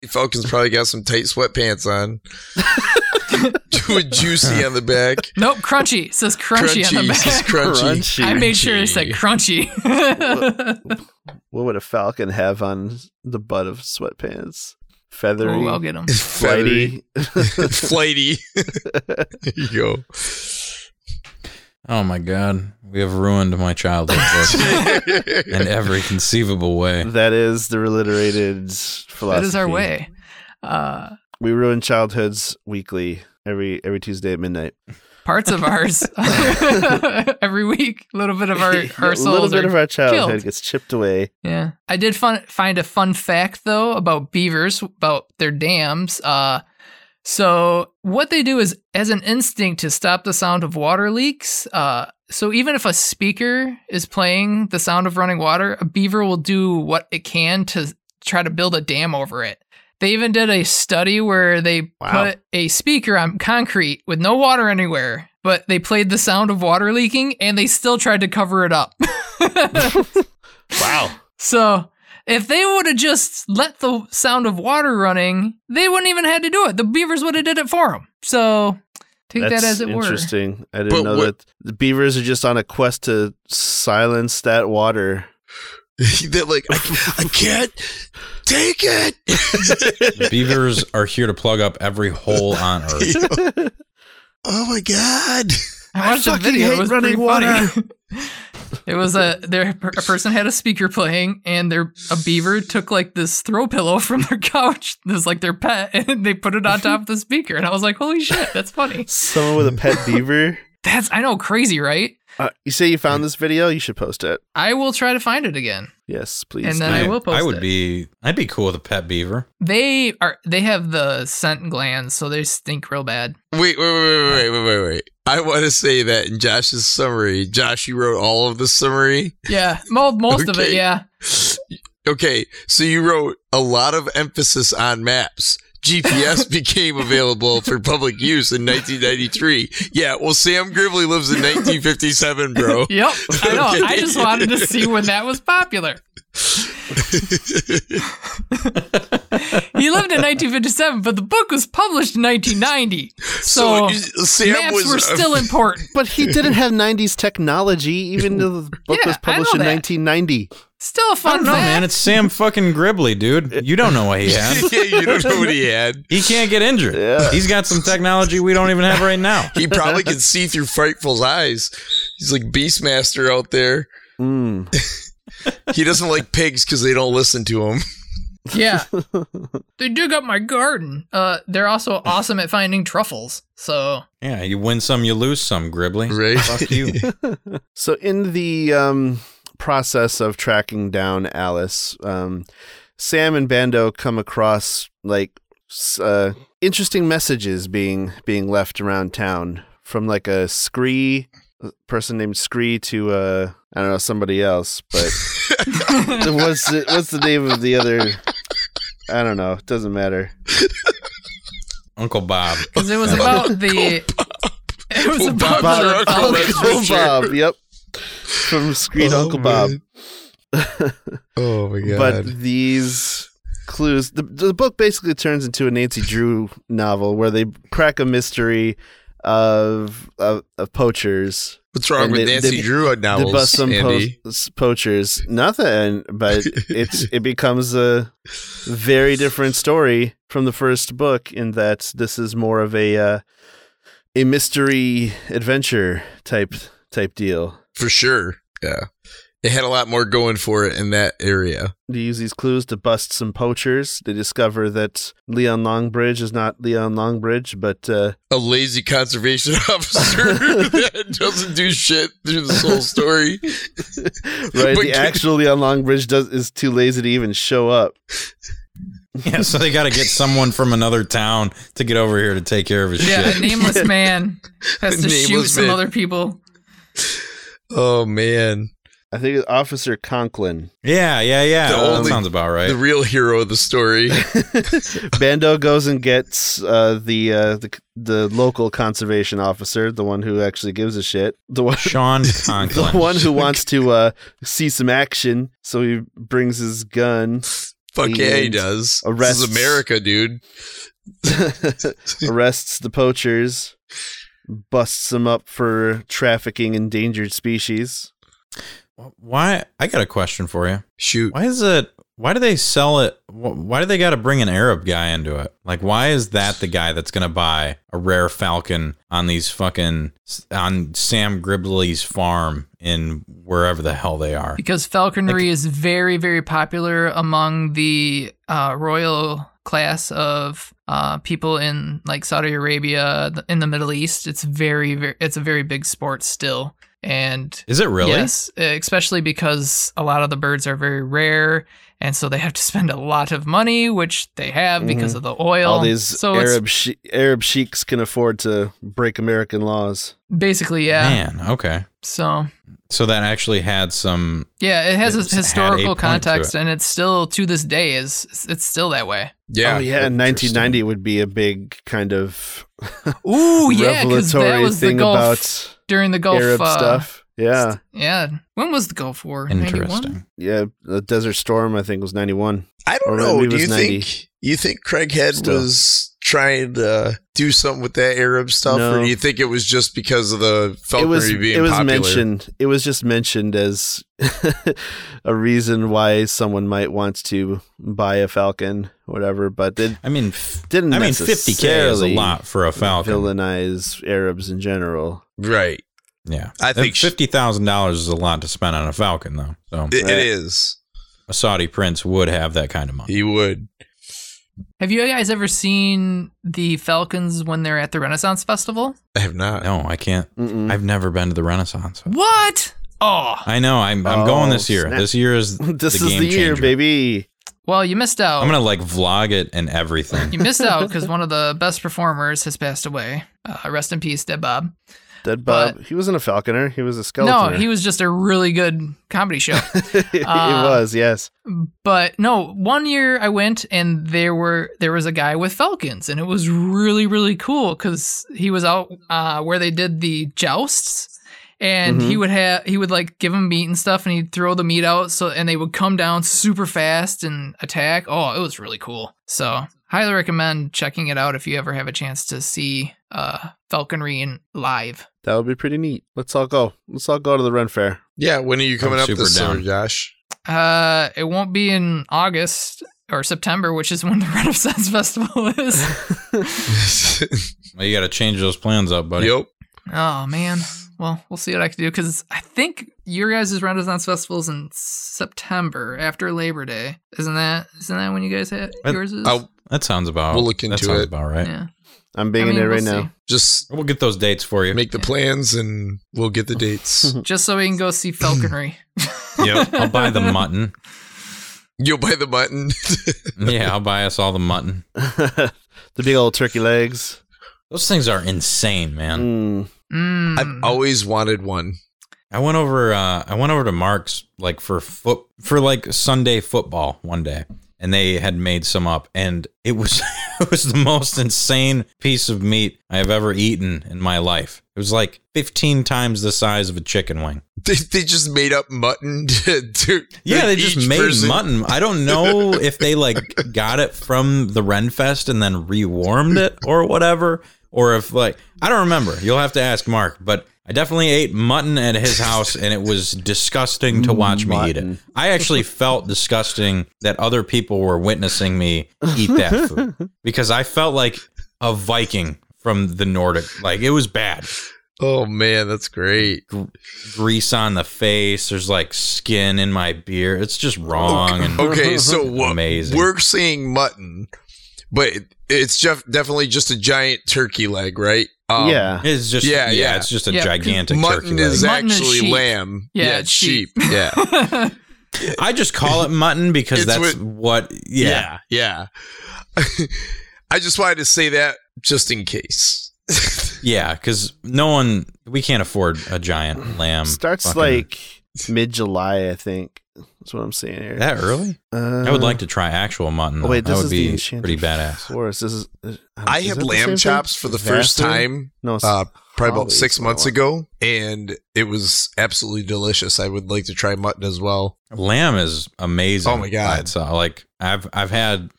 Falcon's probably got some tight sweatpants on. Doing juicy on the back. nope, crunchy. It says crunchy, on the Crunchy. Says back. crunchy. Crunchy. I made sure it said crunchy. What would a falcon have on the butt of sweatpants? Feathery, Ooh, I'll get him. Feathery. flighty. Flighty. there you go. Oh my God. We have ruined my childhood in every conceivable way. that is the reliterated philosophy. that is our way. Uh, We ruin childhoods weekly, every every Tuesday at midnight. parts of ours every week. A little bit of our, our souls little bit are of our childhood killed. gets chipped away. Yeah. I did fun, find a fun fact though about beavers about their dams. Uh so what they do is as an instinct to stop the sound of water leaks, uh so even if a speaker is playing the sound of running water, a beaver will do what it can to try to build a dam over it. They even did a study where they Wow. put a speaker on concrete with no water anywhere, but they played the sound of water leaking and they still tried to cover it up. Wow. So if they would have just let the sound of water running, they wouldn't even had to do it. The beavers would have did it for them. So take That's that as it were. interesting. I didn't But know what- that the beavers are just on a quest to silence that water. They're like, I, I can't take it. Beavers are here to plug up every hole on Earth. oh my god. I watched a fucking video. hate it was running water. funny. It was a there a person had a speaker playing and their a beaver took like this throw pillow from their couch. This was like their pet and they put it on top of the speaker and I was like, "Holy shit, that's funny." Someone with a pet beaver. That's I know crazy, right? Uh, you say you found this video? You should post it. I will try to find it again. Yes, please. And then do. I will post I would it. be. I'd be cool with a pet beaver. They are they have the scent glands, so they stink real bad. Wait, wait, wait, wait, wait, wait, wait, wait. I want to say that in Josh's summary, Josh, you wrote all of the summary. Yeah, mo- most of it, yeah. Okay, so you wrote a lot of emphasis on maps. GPS became available for public use in 1993. Yeah, well, Sam Gribley lives in 1957, bro. Yep, I know. I just wanted to see when that was popular. He lived in 1957, but the book was published in 1990. So, Sam maps was were uh, still important. But he didn't have 90s technology, even though the book Yeah, was published in that. 1990. Still a I fun don't know, fact. man. It's Sam fucking Gribley, dude. You don't know what he has. yeah, you don't know what he had. He can't get injured. Yeah. He's got some technology we don't even have right now. He probably can see through Frightful's eyes. He's like Beastmaster out there. Mm. He doesn't like pigs because they don't listen to him. Yeah. they dig up my garden. Uh, they're also awesome at finding truffles. So, Yeah, you win some, you lose some, Gribley. Right. Fuck you. So, in the um, process of tracking down Alice, um, Sam and Bando come across like uh, interesting messages being being left around town from like a Scree a person named Scree to uh, I don't know somebody else, but what's the, what's the name of the other? I don't know. It doesn't matter. Uncle Bob. because it was about the. It was Oh, about Bob's the. uncle, that's for Uncle sure. Bob. Yep. From Screen Oh, Uncle Bob. Oh my god. But these clues, the, the book basically turns into a Nancy Drew novel where they crack a mystery of of, of poachers. What's wrong and with they- Nancy they- Drew They novels, bust some po- poachers. Nothing, but it's it becomes a very different story from the first book in that this is more of a uh, a mystery adventure type type deal. For sure. Yeah. It had a lot more going for it in that area. They use these clues to bust some poachers. They discover that Leon Longbridge is not Leon Longbridge, but uh, A lazy conservation officer that doesn't do shit through this whole story. right, But the actual Leon Longbridge does is too lazy to even show up. Yeah, so they got to get someone from another town to get over here to take care of his shit. Yeah, a nameless man has to shoot Nameless some man. other people. Oh man. I think it's Officer Conklin. Yeah, yeah, yeah. The that only- sounds about right. The real hero of the story. Bando goes and gets uh, the, uh, the the local conservation officer, the one who actually gives a shit, the one Sean Conklin, the one who wants to uh, see some action. So he brings his gun, Fuck yeah, he does. arrests- This is America, dude. arrests the poachers, busts them up for trafficking endangered species. Why? I got a question for you. Shoot. Why is it? Why do they sell it? Why do they got to bring an Arab guy into it? Like, why is that the guy that's gonna buy a rare falcon on these fucking on Sam Gribley's farm in wherever the hell they are? Because falconry is very, very popular among the uh, royal class of uh, people in like Saudi Arabia, in the Middle East. It's very, very, it's a very big sport still. And Is it really? yes, especially because a lot of the birds are very rare. And so they have to spend a lot of money, which they have because of the oil. All these so Arab she- Arab sheiks can afford to break American laws. basically, yeah. Man, okay. So So that actually had some. yeah, it has It's a had a historical context, it. and it's still to this day is it's still that way. Yeah. oh yeah, in 1990 would be a big kind of Ooh, yeah, because that revelatory was the thing Gulf about during the Gulf Arab uh, stuff. Yeah, Yeah, when was the Gulf War? 91? Interesting. yeah. The Desert Storm, I think, was 91. I don't Or know. Do you 90. think you think Craighead Still. was trying to do something with that Arab stuff, No. or do you think it was just because of the falconry it was being it was popular? mentioned. It was just mentioned as a reason why someone might want to buy a falcon, whatever. But it I mean, f- didn't. I mean, 50k is a lot for a falcon. Villainize Arabs in general. Right. Yeah, I think sh- fifty thousand dollars is a lot to spend on a falcon, though. So It, it is. a Saudi prince would have that kind of money. He would. Have you guys ever seen the Falcons when they're at the Renaissance Festival? I have not. No, I can't. Mm-mm. I've never been to the Renaissance. What? Oh, I know. I'm. I'm Oh, going this year. snap. This year is this the is game the year, changer. baby. well, you missed out. I'm gonna like vlog it and everything. You missed out because one of the best performers has passed away. Uh, rest in peace, Dead Bob. Dead Bob. he wasn't a falconer. He was a skeleton. No, he was just a really good comedy show. he Uh, was. Yes. but no, one year I went and there were there was a guy with falcons and it was really really cool because he was out uh, where they did the jousts and he Mhm. would have he would like give them meat and stuff and he'd throw the meat out so and they would come down super fast and attack. Oh, it was really cool. So highly recommend checking it out if you ever have a chance to see uh, falconry in live. That would be pretty neat. Let's all go. Let's all go to the Ren Fair. Yeah, when are you coming I'm up super this summer. Josh? Uh, it won't be in August or September, which is when the Renaissance Festival is. Well, you got to change those plans up, buddy. yep. Oh man. Well, we'll see what I can do because I think your guys' Renaissance Festival's in September after Labor Day. Isn't that isn't that when you guys had yours is? I'll That sounds about. We'll look into that sounds it. about right. yeah. I'm being I mean, it right we'll now. just We'll get those dates for you. make the plans and we'll get the dates. Just so we can go see falconry. yep. I'll buy the mutton. You'll buy the mutton. Yeah, I'll buy us all the mutton. the big old turkey legs. Those things are insane, man. Mm. Mm. I've always wanted one. I went over uh I went over to Mark's like for foot for like Sunday football one day and they had made some up and it was it was the most insane piece of meat I have ever eaten in my life. It was like 15 times the size of a chicken wing. They, they just made up mutton to, to Yeah, they just made person- mutton. I don't know if they like got it from the Renfest and then rewarmed it or whatever, or if like I don't remember. You'll have to ask Mark, but I definitely ate mutton at his house and it was disgusting to watch me eat it. I actually felt disgusting that other people were witnessing me eat that food because I felt like a Viking from the Nordic. Like it was bad. Oh man, that's great. Grease on the face. There's like skin in my beer. It's just wrong and Okay, so what Amazing. we're seeing mutton, but it, it's just definitely just a giant turkey leg, right? Um, yeah. It's just Yeah, yeah, yeah. it's just a Yeah, 'cause gigantic Mutton turkey is leg. Mutton is actually lamb. Yeah, it's it's sheep. sheep. Yeah. I just call it mutton because It's that's with- what. Yeah, yeah. yeah. I just wanted to say that just in case. yeah, because no one we can't afford a giant lamb. Starts fucking- like mid July, I think. That's what I'm seeing here. that early. Uh, I would like to try actual mutton. Oh wait, this that would is the be Enchanted pretty badass. Forest. This is. uh, I is had that the lamb thing? chops for the first Vassar? time No, uh, probably about six months ago, and it was absolutely delicious. I would like to try mutton as well. Lamb is amazing. Oh my God. by itself. like I've I've had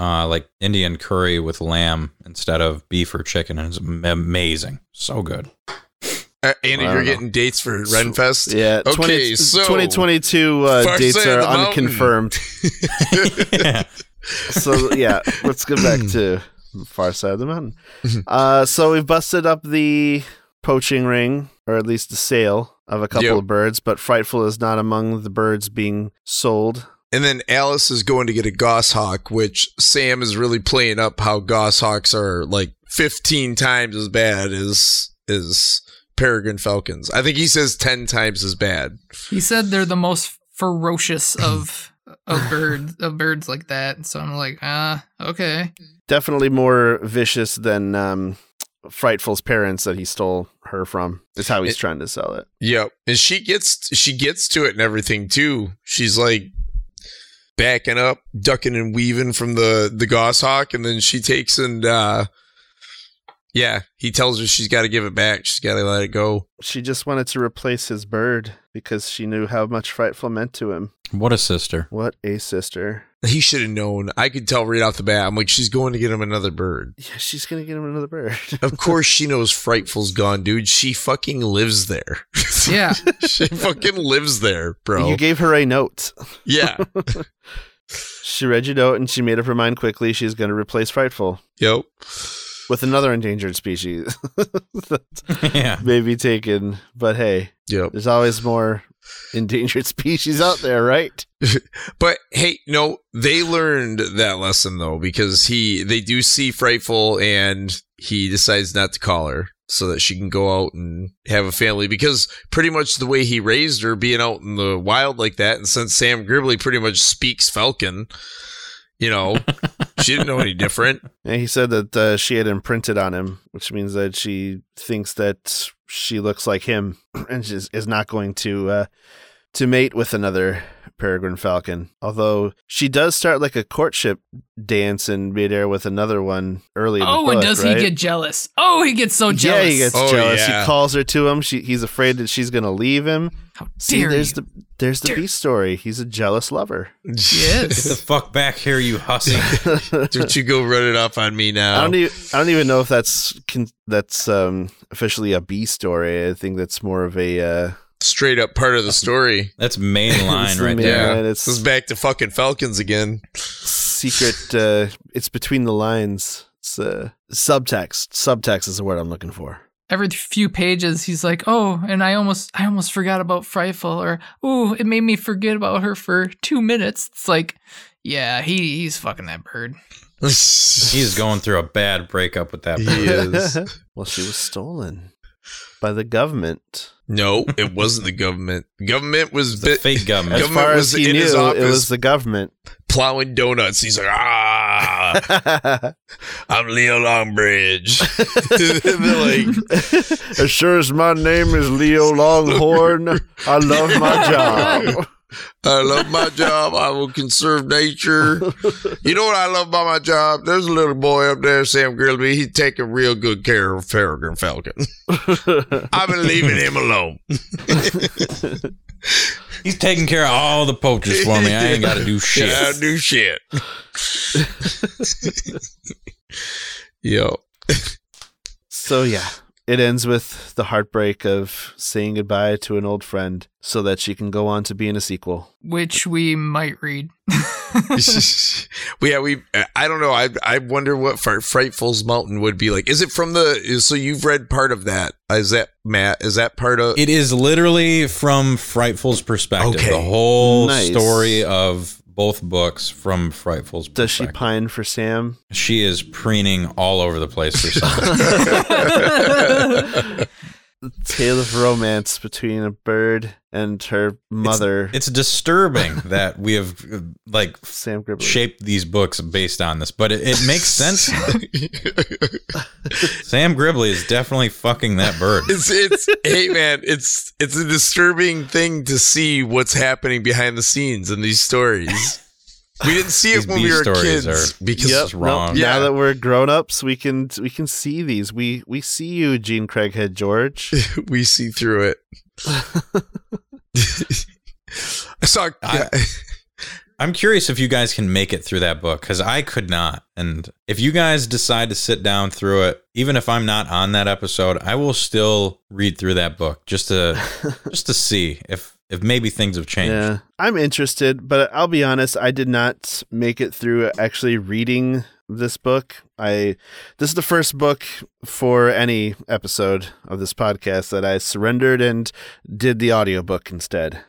uh, like Indian curry with lamb instead of beef or chicken, and it's amazing. So good. Uh, Andy, you're know. getting dates for Renfest. Yeah. Okay, 20, so- 2022 uh, dates are unconfirmed. yeah. so yeah, let's get back to far side of the mountain. Uh, so we've busted up the poaching ring, or at least the sale of a couple Yep. of birds, but Frightful is not among the birds being sold. And then Alice is going to get a goshawk, which Sam is really playing up how goshawks are like 15 times as bad as as peregrine falcons. I think he says 10 times as bad. he said they're the most ferocious of of birds of birds like that. So I'm like, ah, okay. Definitely more vicious than um, Frightful's parents that he stole her from. Is how he's It- trying to sell it. Yep. And she gets she gets to it and everything too. She's like backing up, ducking and weaving from the the goshawk and then she takes and uh yeah, he tells her she's got to give it back. She's got to let it go. She just wanted to replace his bird because she knew how much Frightful meant to him. What a sister. What a sister. He should have known. I could tell right off the bat. I'm like, she's going to get him another bird. Yeah, she's gonna get him another bird. Of course, she knows Frightful's gone, dude. She fucking lives there. Yeah. she fucking lives there, bro. You gave her a note. yeah. She read your note and she made up her mind quickly. She's going to replace Frightful Yep. With another endangered species that yeah. may be taken. But hey, Yep. there's always more endangered species out there, right? But hey, no, they learned that lesson though because he they do see Frightful and he decides not to call her so that she can go out and have a family because pretty much the way he raised her being out in the wild like that and since Sam Gribley pretty much speaks Falcon, you know, she didn't know any different. And he said that uh, she had imprinted on him, which means that she thinks that she looks like him and is, is not going to uh, to mate with another peregrine falcon. Although she does start like a courtship dance in midair with another one early. In Oh, the and does right? he get jealous? Oh, he gets so jealous. Yeah, he gets Oh, jealous. yeah. He calls her to him. She, he's afraid that she's going to leave him. How See, dare there's you? the there's the Dare- B story. He's a jealous lover. He Get the fuck back here, you hussy. Don't you go run it off on me now? I don't even I don't even know if that's con- that's um, officially a B story. I think that's more of a uh, Straight up part of the story. That's main line It's the right main there. line. Yeah, it's- this is back to fucking Falcons again. secret. Uh, it's between the lines. It's uh, subtext. Subtext is the word I'm looking for. Every few pages, he's like, "Oh, and I almost, I almost forgot about Frightful," or "Ooh, it made me forget about her for two minutes." It's like, yeah, he he's fucking that bird. He's going through a bad breakup with that. He is. well, she was stolen by the government. No, it wasn't the government. Government was The bit, fake As government. Government far was as he in knew, his it was the government. plowing donuts. He's like, ah, I'm Leo Longbridge. Like, as sure as my name is Leo Longhorn, I love my job. I love my job. I will conserve nature. You know what I love about my job? There's a little boy up there, Sam Gribley. He's taking real good care of Peregrine Falcon. I've been leaving him alone. He's taking care of all the poachers for me. I ain't got to do shit. Yeah, I do shit. Yo. So yeah, it ends with the heartbreak of saying goodbye to an old friend so that she can go on to be in a sequel. which we might read. well, yeah, we. I don't know. I I wonder what Frightful's Mountain would be like. Is it from the? is- So you've read part of that? Is that Matt? Is that part of? It is literally from Frightful's perspective. Okay. The whole Nice. story of both books from Frightful's Does she pine for Sam? She is preening all over the place for something. Tale of romance between a bird and her mother, it's disturbing that we have uh, like Sam Gribley. shaped these books based on this, but it, it makes sense. Sam Gribley is definitely fucking that bird. it's it's hey man, it's it's a disturbing thing to see what's happening behind the scenes in these stories. We didn't see it when B we were kids are- because Yep, is wrong. nope, Yeah. Now that we're grown ups, we can we can see these. We we see you, Jean Craighead George. we see through it. I saw. I- I'm curious if you guys can make it through that book because I could not. And if you guys decide to sit down through it, even if I'm not on that episode, I will still read through that book just to just to see if if maybe things have changed. Yeah, I'm interested, but I'll be honest, I did not make it through actually reading this book. I this is the first book for any episode of this podcast that I surrendered and did the audiobook instead.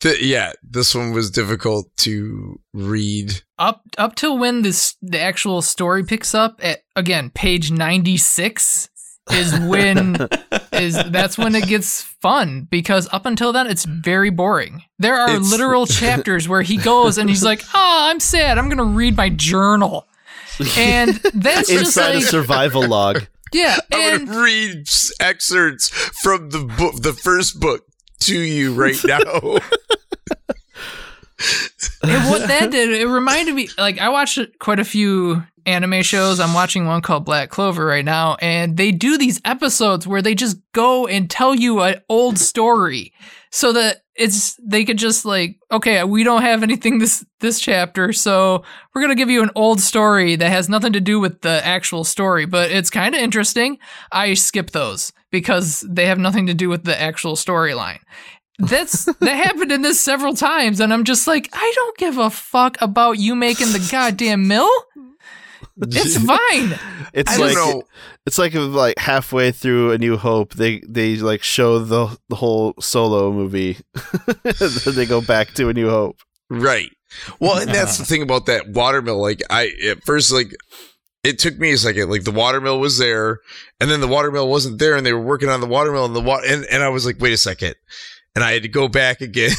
Th- yeah, this one was difficult to read. up up till when this the actual story picks up at again page 96 is when is that's when it gets fun because up until then it's very boring there are It's- literal chapters where he goes and he's like oh i'm sad i'm gonna read my journal and that's just Inside a like survival log. yeah I'm and gonna read excerpts from the book, the first book, to you right now. And what that did, it reminded me like I watched quite a few anime shows. I'm watching one called Black Clover right now, and they do these episodes where they just go and tell you an old story so that it's they could just like, okay, we don't have anything this this chapter, so we're gonna give you an old story that has nothing to do with the actual story, but it's kind of interesting. I skip those because they have nothing to do with the actual storyline that's that happened in this several times and i'm just like i don't give a fuck about you making the goddamn mill it's fine It's I don't like know. it's like like halfway through A New Hope, they they like show the the whole solo movie. then they go back to A New Hope. Right. Well, and that's the thing about that watermill. Like, I at first like it took me a second. Like the watermill was there, and then the watermill wasn't there, and they were working on the watermill, and the water, and, and I was like, wait a second. And I had to go back again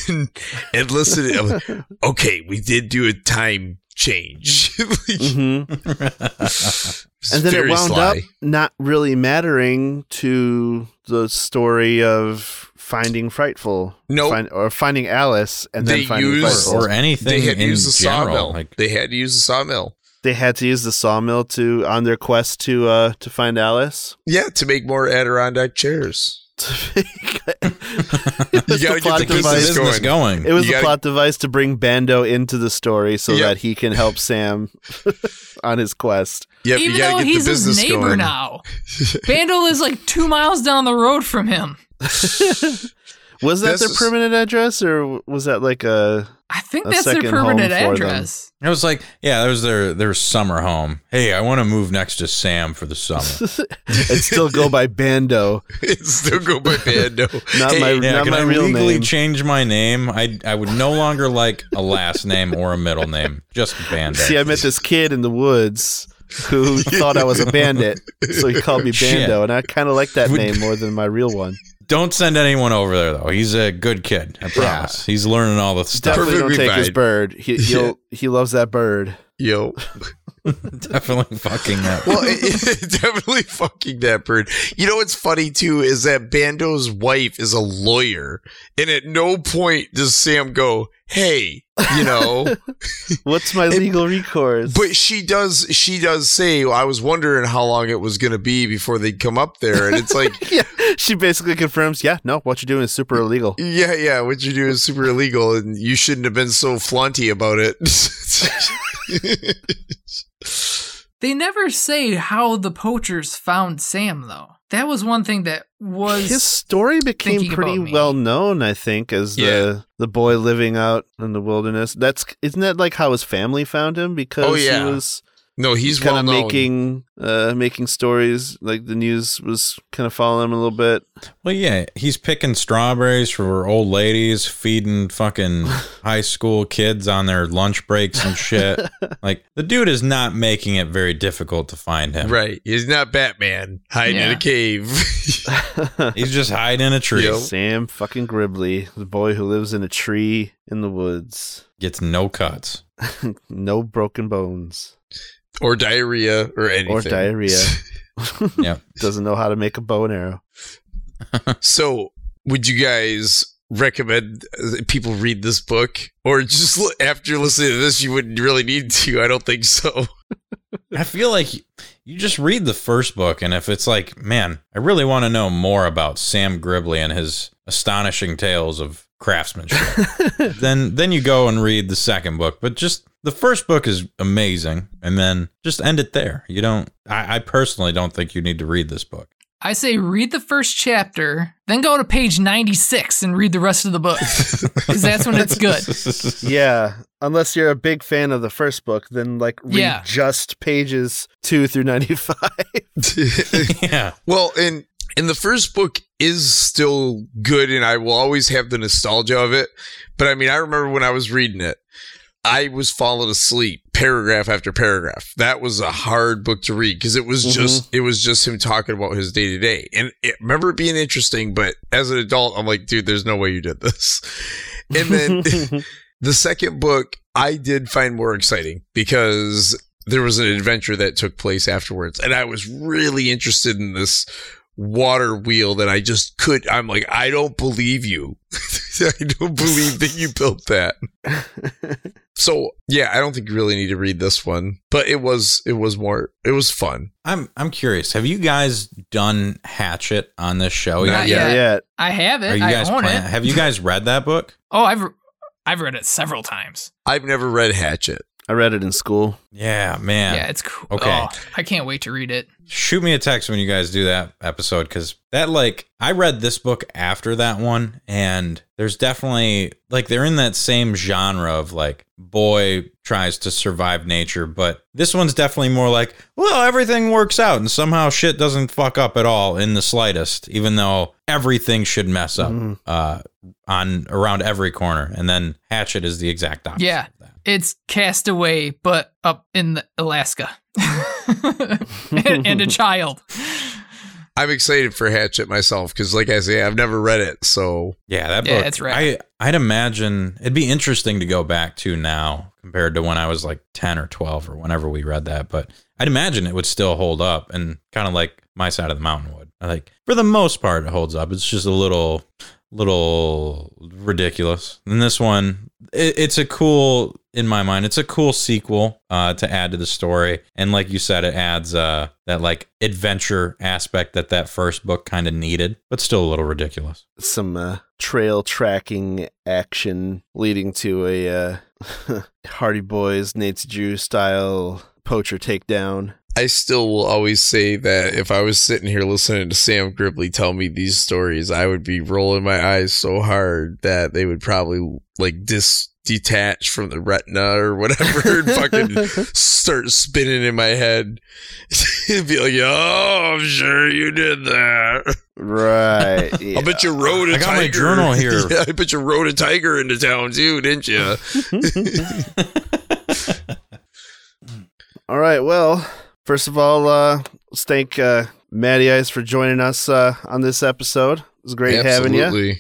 and listen. I'm like, okay, we did do a time change. Like, hmm And then it wound sly. up not really mattering to the story of finding Frightful. Nope. Find, or finding Alice and then They finding used- Frightful. or anything They had to use the general. sawmill. Like, they had to use the sawmill. they had to use the sawmill to on their quest to uh to find Alice. Yeah, to make more Adirondack chairs. it was You gotta the plot the the device. business business going. It was You the gotta- plot device to bring Bando into the story so Yep. that he can help Sam on his quest. Yep, Even you though get he's the his neighbor going. now. Bando is like two miles down the road from him. Was that This their permanent address or was that like a I think A that's their permanent home for them. address. It was like, yeah, that was their their summer home. Hey, I want to move next to Sam for the summer. and still go by Bando? Still go by Bando. Not Hey, my Yeah, not can my I real legally name. change my name? I I would no longer like a last name or a middle name, just Bando. See, I met this kid in the woods who thought I was a bandit, so he called me Shit. Bando, and I kind of like that name more than my real one. Don't send anyone over there though. He's a good kid. I promise. He's learning all the stuff. Definitely don't Perfectly take his bird. He he'll, he loves that bird. Yo. Definitely fucking that. Well, it, it- definitely fucking that bird. You know what's funny too is that Bando's wife is a lawyer, and at no point does Sam go, "Hey," you know. What's my legal recourse? but she does. She does say, well, "I was wondering how long it was going to be before they'd come up there," and it's like. yeah, she basically confirms, yeah, no, what you're doing is super illegal. Yeah, yeah, what you're doing is super illegal, and you shouldn't have been so flaunty about it. They never say how the poachers found Sam, though. That was one thing that was. His story became pretty well known, I think, as Yeah. the the boy living out in the wilderness. That's isn't that like how his family found him because Oh, yeah. he was no, he's kind well of known. making uh making stories like the news was kind of following him a little bit. Well, yeah, he's picking strawberries for old ladies, feeding fucking high school kids on their lunch breaks and shit. like the dude is not making it very difficult to find him. Right, he's not Batman hiding in a cave. He's just hiding in a tree. Yep. Sam fucking Gribley, the boy who lives in a tree in the woods. Gets no cuts. no broken bones or diarrhea or anything. or diarrhea. Yep. Doesn't know how to make a bow and arrow. So, would you guys recommend uh, people read this book, or just l- after listening to this, you wouldn't really need to? I don't think so. I feel like you just read the first book, and if it's like, man, I really want to know more about Sam Gribley and his astonishing tales of craftsmanship, then then you go and read the second book. But just the first book is amazing, and then just end it there. You don't. I, I personally don't think you need to read this book. I say read the first chapter, then go to page 96 and read the rest of the book. Because that's when it's good. Yeah, unless you're a big fan of the first book, then like read Yeah. just pages two through ninety five. yeah. Well, and and the first book is still good, and I will always have the nostalgia of it. But I mean, I remember when I was reading it, I was falling asleep paragraph after paragraph. That was a hard book to read because it was Mhm. just it was just him talking about his day to day, and it, remember it being interesting. But as an adult, I'm like, dude, there's no way you did this. And then the second book I did find more exciting because there was an adventure that took place afterwards, and I was really interested in this water wheel that I just could. I'm like, I don't believe you. I don't believe that you built that. So yeah, I don't think you really need to read this one, but it was it was more it was fun. I'm I'm curious. Have you guys done Hatchet on this show Not yet? yet. yeah, yeah. I have it. Are it. you I guys own plan- it. Have you guys read that book? Oh, I've I've read it several times. I've never read Hatchet. I read it in school. Yeah, man. Yeah, it's cool. Okay. Oh, I can't wait to read it. shoot me a text when you guys do that episode because that like i read this book after that one and there's definitely like they're in that same genre of like boy tries to survive nature but this one's definitely more like well everything works out and somehow shit doesn't fuck up at all in the slightest even though everything should mess up Mhm. uh on around every corner and then hatchet is the exact opposite Yeah. Of that. It's Castaway, but up in the Alaska, and, and a child. I'm excited for Hatchet myself because, like I say, I've never read it. So Yeah, that Yeah, book. it's rad. I I'd imagine it'd be interesting to go back to now compared to when I was like 10 or 12 or whenever we read that. But I'd imagine it would still hold up and kind of like my side of the mountain would. I like for the most part, it holds up. It's just a little, little ridiculous. And this one, it, it's a cool, in my mind, it's a cool sequel uh, to add to the story. And like you said, it adds uh, that like adventure aspect that that first book kind of needed, but still a little ridiculous. Some uh, trail tracking action leading to a uh, Hardy Boys, Nancy Drew style poacher takedown. I still will always say that if I was sitting here listening to Sam Gribley tell me these stories, I would be rolling my eyes so hard that they would probably like dis detach from the retina or whatever and fucking start spinning in my head. and be like, oh, I'm sure you did that. Right. I bet you rode a I got my tiger. journal here. Yeah, I bet you rode a tiger into town too, didn't you? All right. Well, first of all, uh, let's thank uh, Matty Ice for joining us uh, on this episode. It was great having you.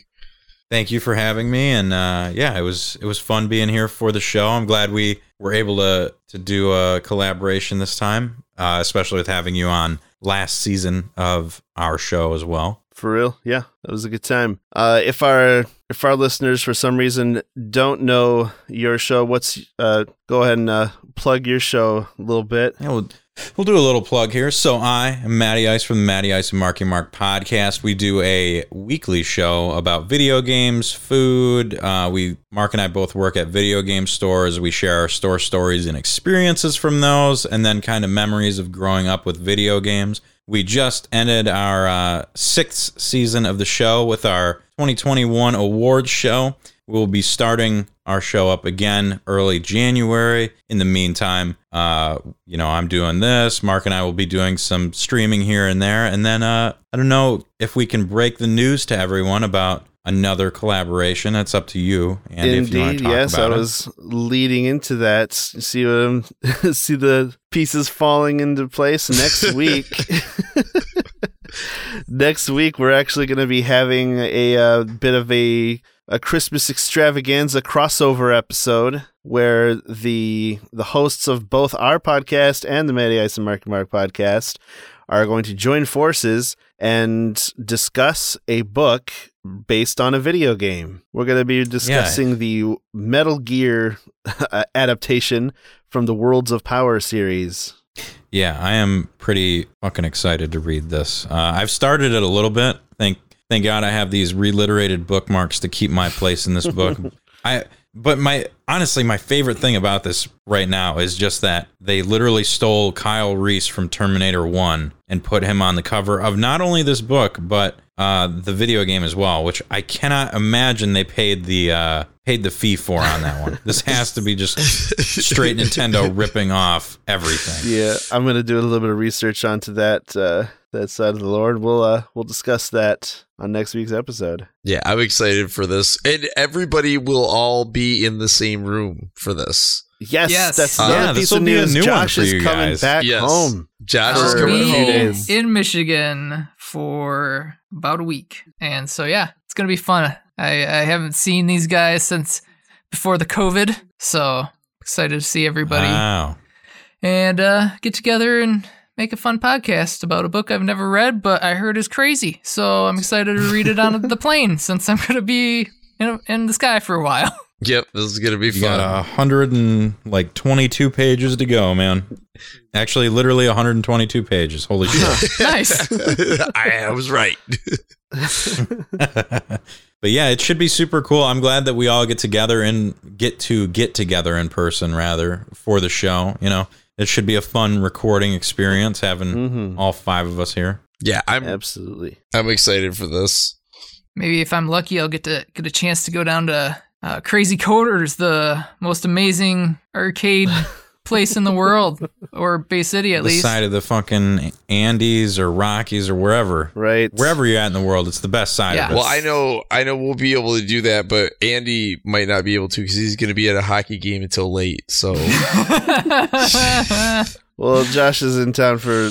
Thank you for having me, and uh, yeah, it was it was fun being here for the show. I'm glad we were able to to do a collaboration this time, uh, especially with having you on last season of our show as well. For real, yeah, that was a good time. Uh, if our if our listeners for some reason don't know your show, what's uh, go ahead and uh, plug your show a little bit. Yeah, we'll, we'll do a little plug here. So I am Matty Ice from the Matty Ice and Marky Mark podcast. We do a weekly show about video games, food. Uh, we Mark and I both work at video game stores. We share our store stories and experiences from those, and then kind of memories of growing up with video games. We just ended our uh, sixth season of the show with our 2021 awards show. We'll be starting our show up again early January. In the meantime, uh, you know, I'm doing this. Mark and I will be doing some streaming here and there. And then uh, I don't know if we can break the news to everyone about another collaboration. That's up to you. And if you want Indeed, to talk yes, I about it. was leading into that. See what I'm, see the pieces falling into place next week. next week, we're actually going to be having a uh, bit of a a Christmas extravaganza crossover episode where the the hosts of both our podcast and the Matty Ice and Marky Mark podcast are going to join forces and discuss a book based on a video game. We're going to be discussing the Metal Gear uh, adaptation from the Worlds of Power series. Yeah, I am pretty fucking excited to read this. Uh, I've started it a little bit. Thank thank God I have these reliterated bookmarks to keep my place in this book. I but my honestly my favorite thing about this right now is just that they literally stole Kyle Reese from Terminator 1 and put him on the cover of not only this book but uh, the video game as well, which I cannot imagine they paid the uh, paid the fee for on that one. this has to be just straight Nintendo ripping off everything. Yeah, I'm going to do a little bit of research onto that uh, that side of the Lord. We'll uh, we'll discuss that on next week's episode. Yeah, I'm excited for this. And everybody will all be in the same room for this. Yes, Yes. that's Uh, yeah, this'll of be a news. new one Josh for is you coming guys. back Yes. home. Josh I'll is coming a few be home. in Michigan for about a week, and so yeah, it's gonna be fun. I, I haven't seen these guys since before the COVID, so excited to see everybody Wow. and uh, get together and make a fun podcast about a book I've never read, but I heard is crazy. So I'm excited to read it on the plane since I'm gonna be in, in the sky for a while. Yep, this is gonna be You got a hundred and like twenty-two pages to go, man. Actually, literally 122 pages. Holy shit! nice. I was right. But yeah, it should be super cool. I'm glad that we all get together and get to get together in person rather for the show. You know, it should be a fun recording experience having Mm-hmm. all five of us here. Yeah, I'm Absolutely. I'm excited for this. Maybe if I'm lucky, I'll get to get a chance to go down to uh, Crazy Coders, the most amazing arcade place in the world, or Bay City at the least. side of the fucking Andes or Rockies or wherever, Right. wherever you're at in the world, it's the best side Yeah. of it. Well, I know I know we'll be able to do that, but Andy might not be able to because he's gonna be at a hockey game until late. So Well, Josh is in town for.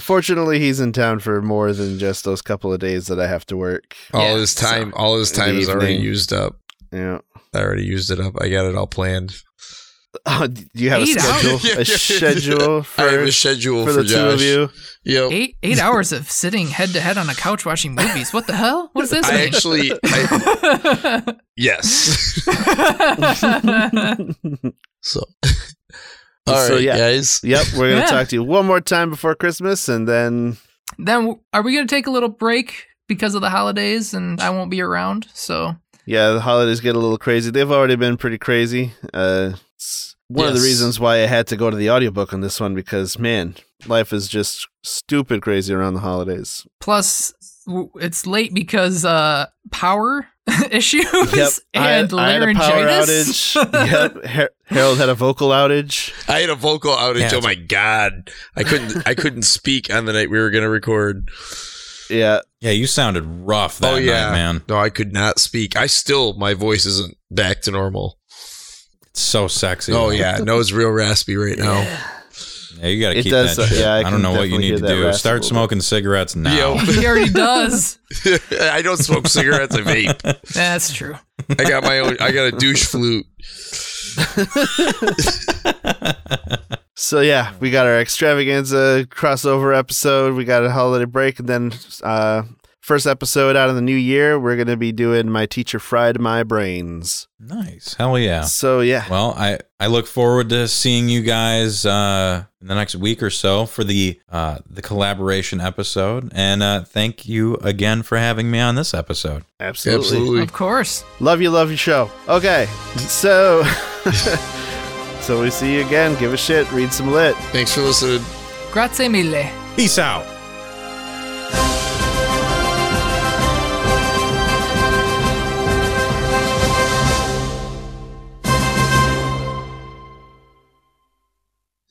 Fortunately, he's in town for more than just those couple of days that I have to work. all Yeah, his time all his time is already used up. Yeah. I already used it up. I got it all planned. Oh, do you have a schedule? hours? Yeah, yeah, A schedule for, I have a schedule for for, the two of you? Yep. Eight eight hours of sitting head to head on a couch watching movies. What the hell? What is this I mean? actually, I, yes. So, all right, So, yeah. guys. Yep, we're gonna Yeah. talk to you one more time before Christmas, and then then are we going to take a little break because of the holidays and I won't be around? So yeah, the holidays get a little crazy. They've already been pretty crazy. Uh, it's one of the reasons why I had to go to the audiobook on this one because man, life is just stupid crazy around the holidays. plus it's late because uh power issues Yep, and I, I had a power laryngitis. outage. yep, Har- Harold had a vocal outage. I had a vocal outage. Yeah. Oh my god, I couldn't. I couldn't speak on the night we were going to record. Yeah, Yeah, you sounded rough that oh yeah, night, man. No, I could not speak. I still, my voice isn't back to normal. It's so sexy. Oh yeah, no, it's real raspy right now. Yeah, you got to It keep does, that uh, shit. yeah, I I, don't know what you need to do. Start little smoking cigarettes now. Yo. he already does. I don't smoke cigarettes. I vape. That's true. I got my own. I got a douche flute. So yeah, we got our extravaganza crossover episode. We got a holiday break, and then uh, first episode out of the new year, we're gonna be doing my teacher fried my brains. Nice. Hell yeah. So yeah, Well, I, I look forward to seeing you guys uh, in the next week or so for the uh, the collaboration episode, and uh, thank you again for having me on this episode. absolutely. Absolutely. Of course. love you, love your show. Okay, so so we see you again. Give a shit. Read some lit. Thanks for listening. Grazie mille. Peace out.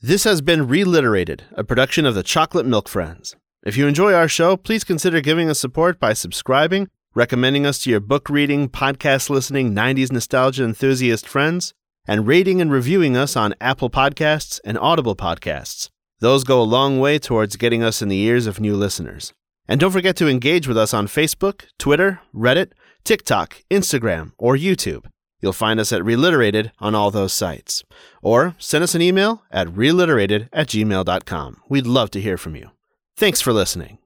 This has been Reliterated, a production of the Chocolate Milk Friends. If you enjoy our show, please consider giving us support by subscribing, recommending us to your book reading, podcast listening, 90s nostalgia enthusiast friends, and rating and reviewing us on Apple Podcasts and Audible Podcasts. Those go a long way towards getting us in the ears of new listeners. And don't forget to engage with us on Facebook, Twitter, Reddit, TikTok, Instagram, or YouTube. You'll find us at Reliterated on all those sites. Or send us an email at reliterated at gmail.com. We'd love to hear from you. Thanks for listening.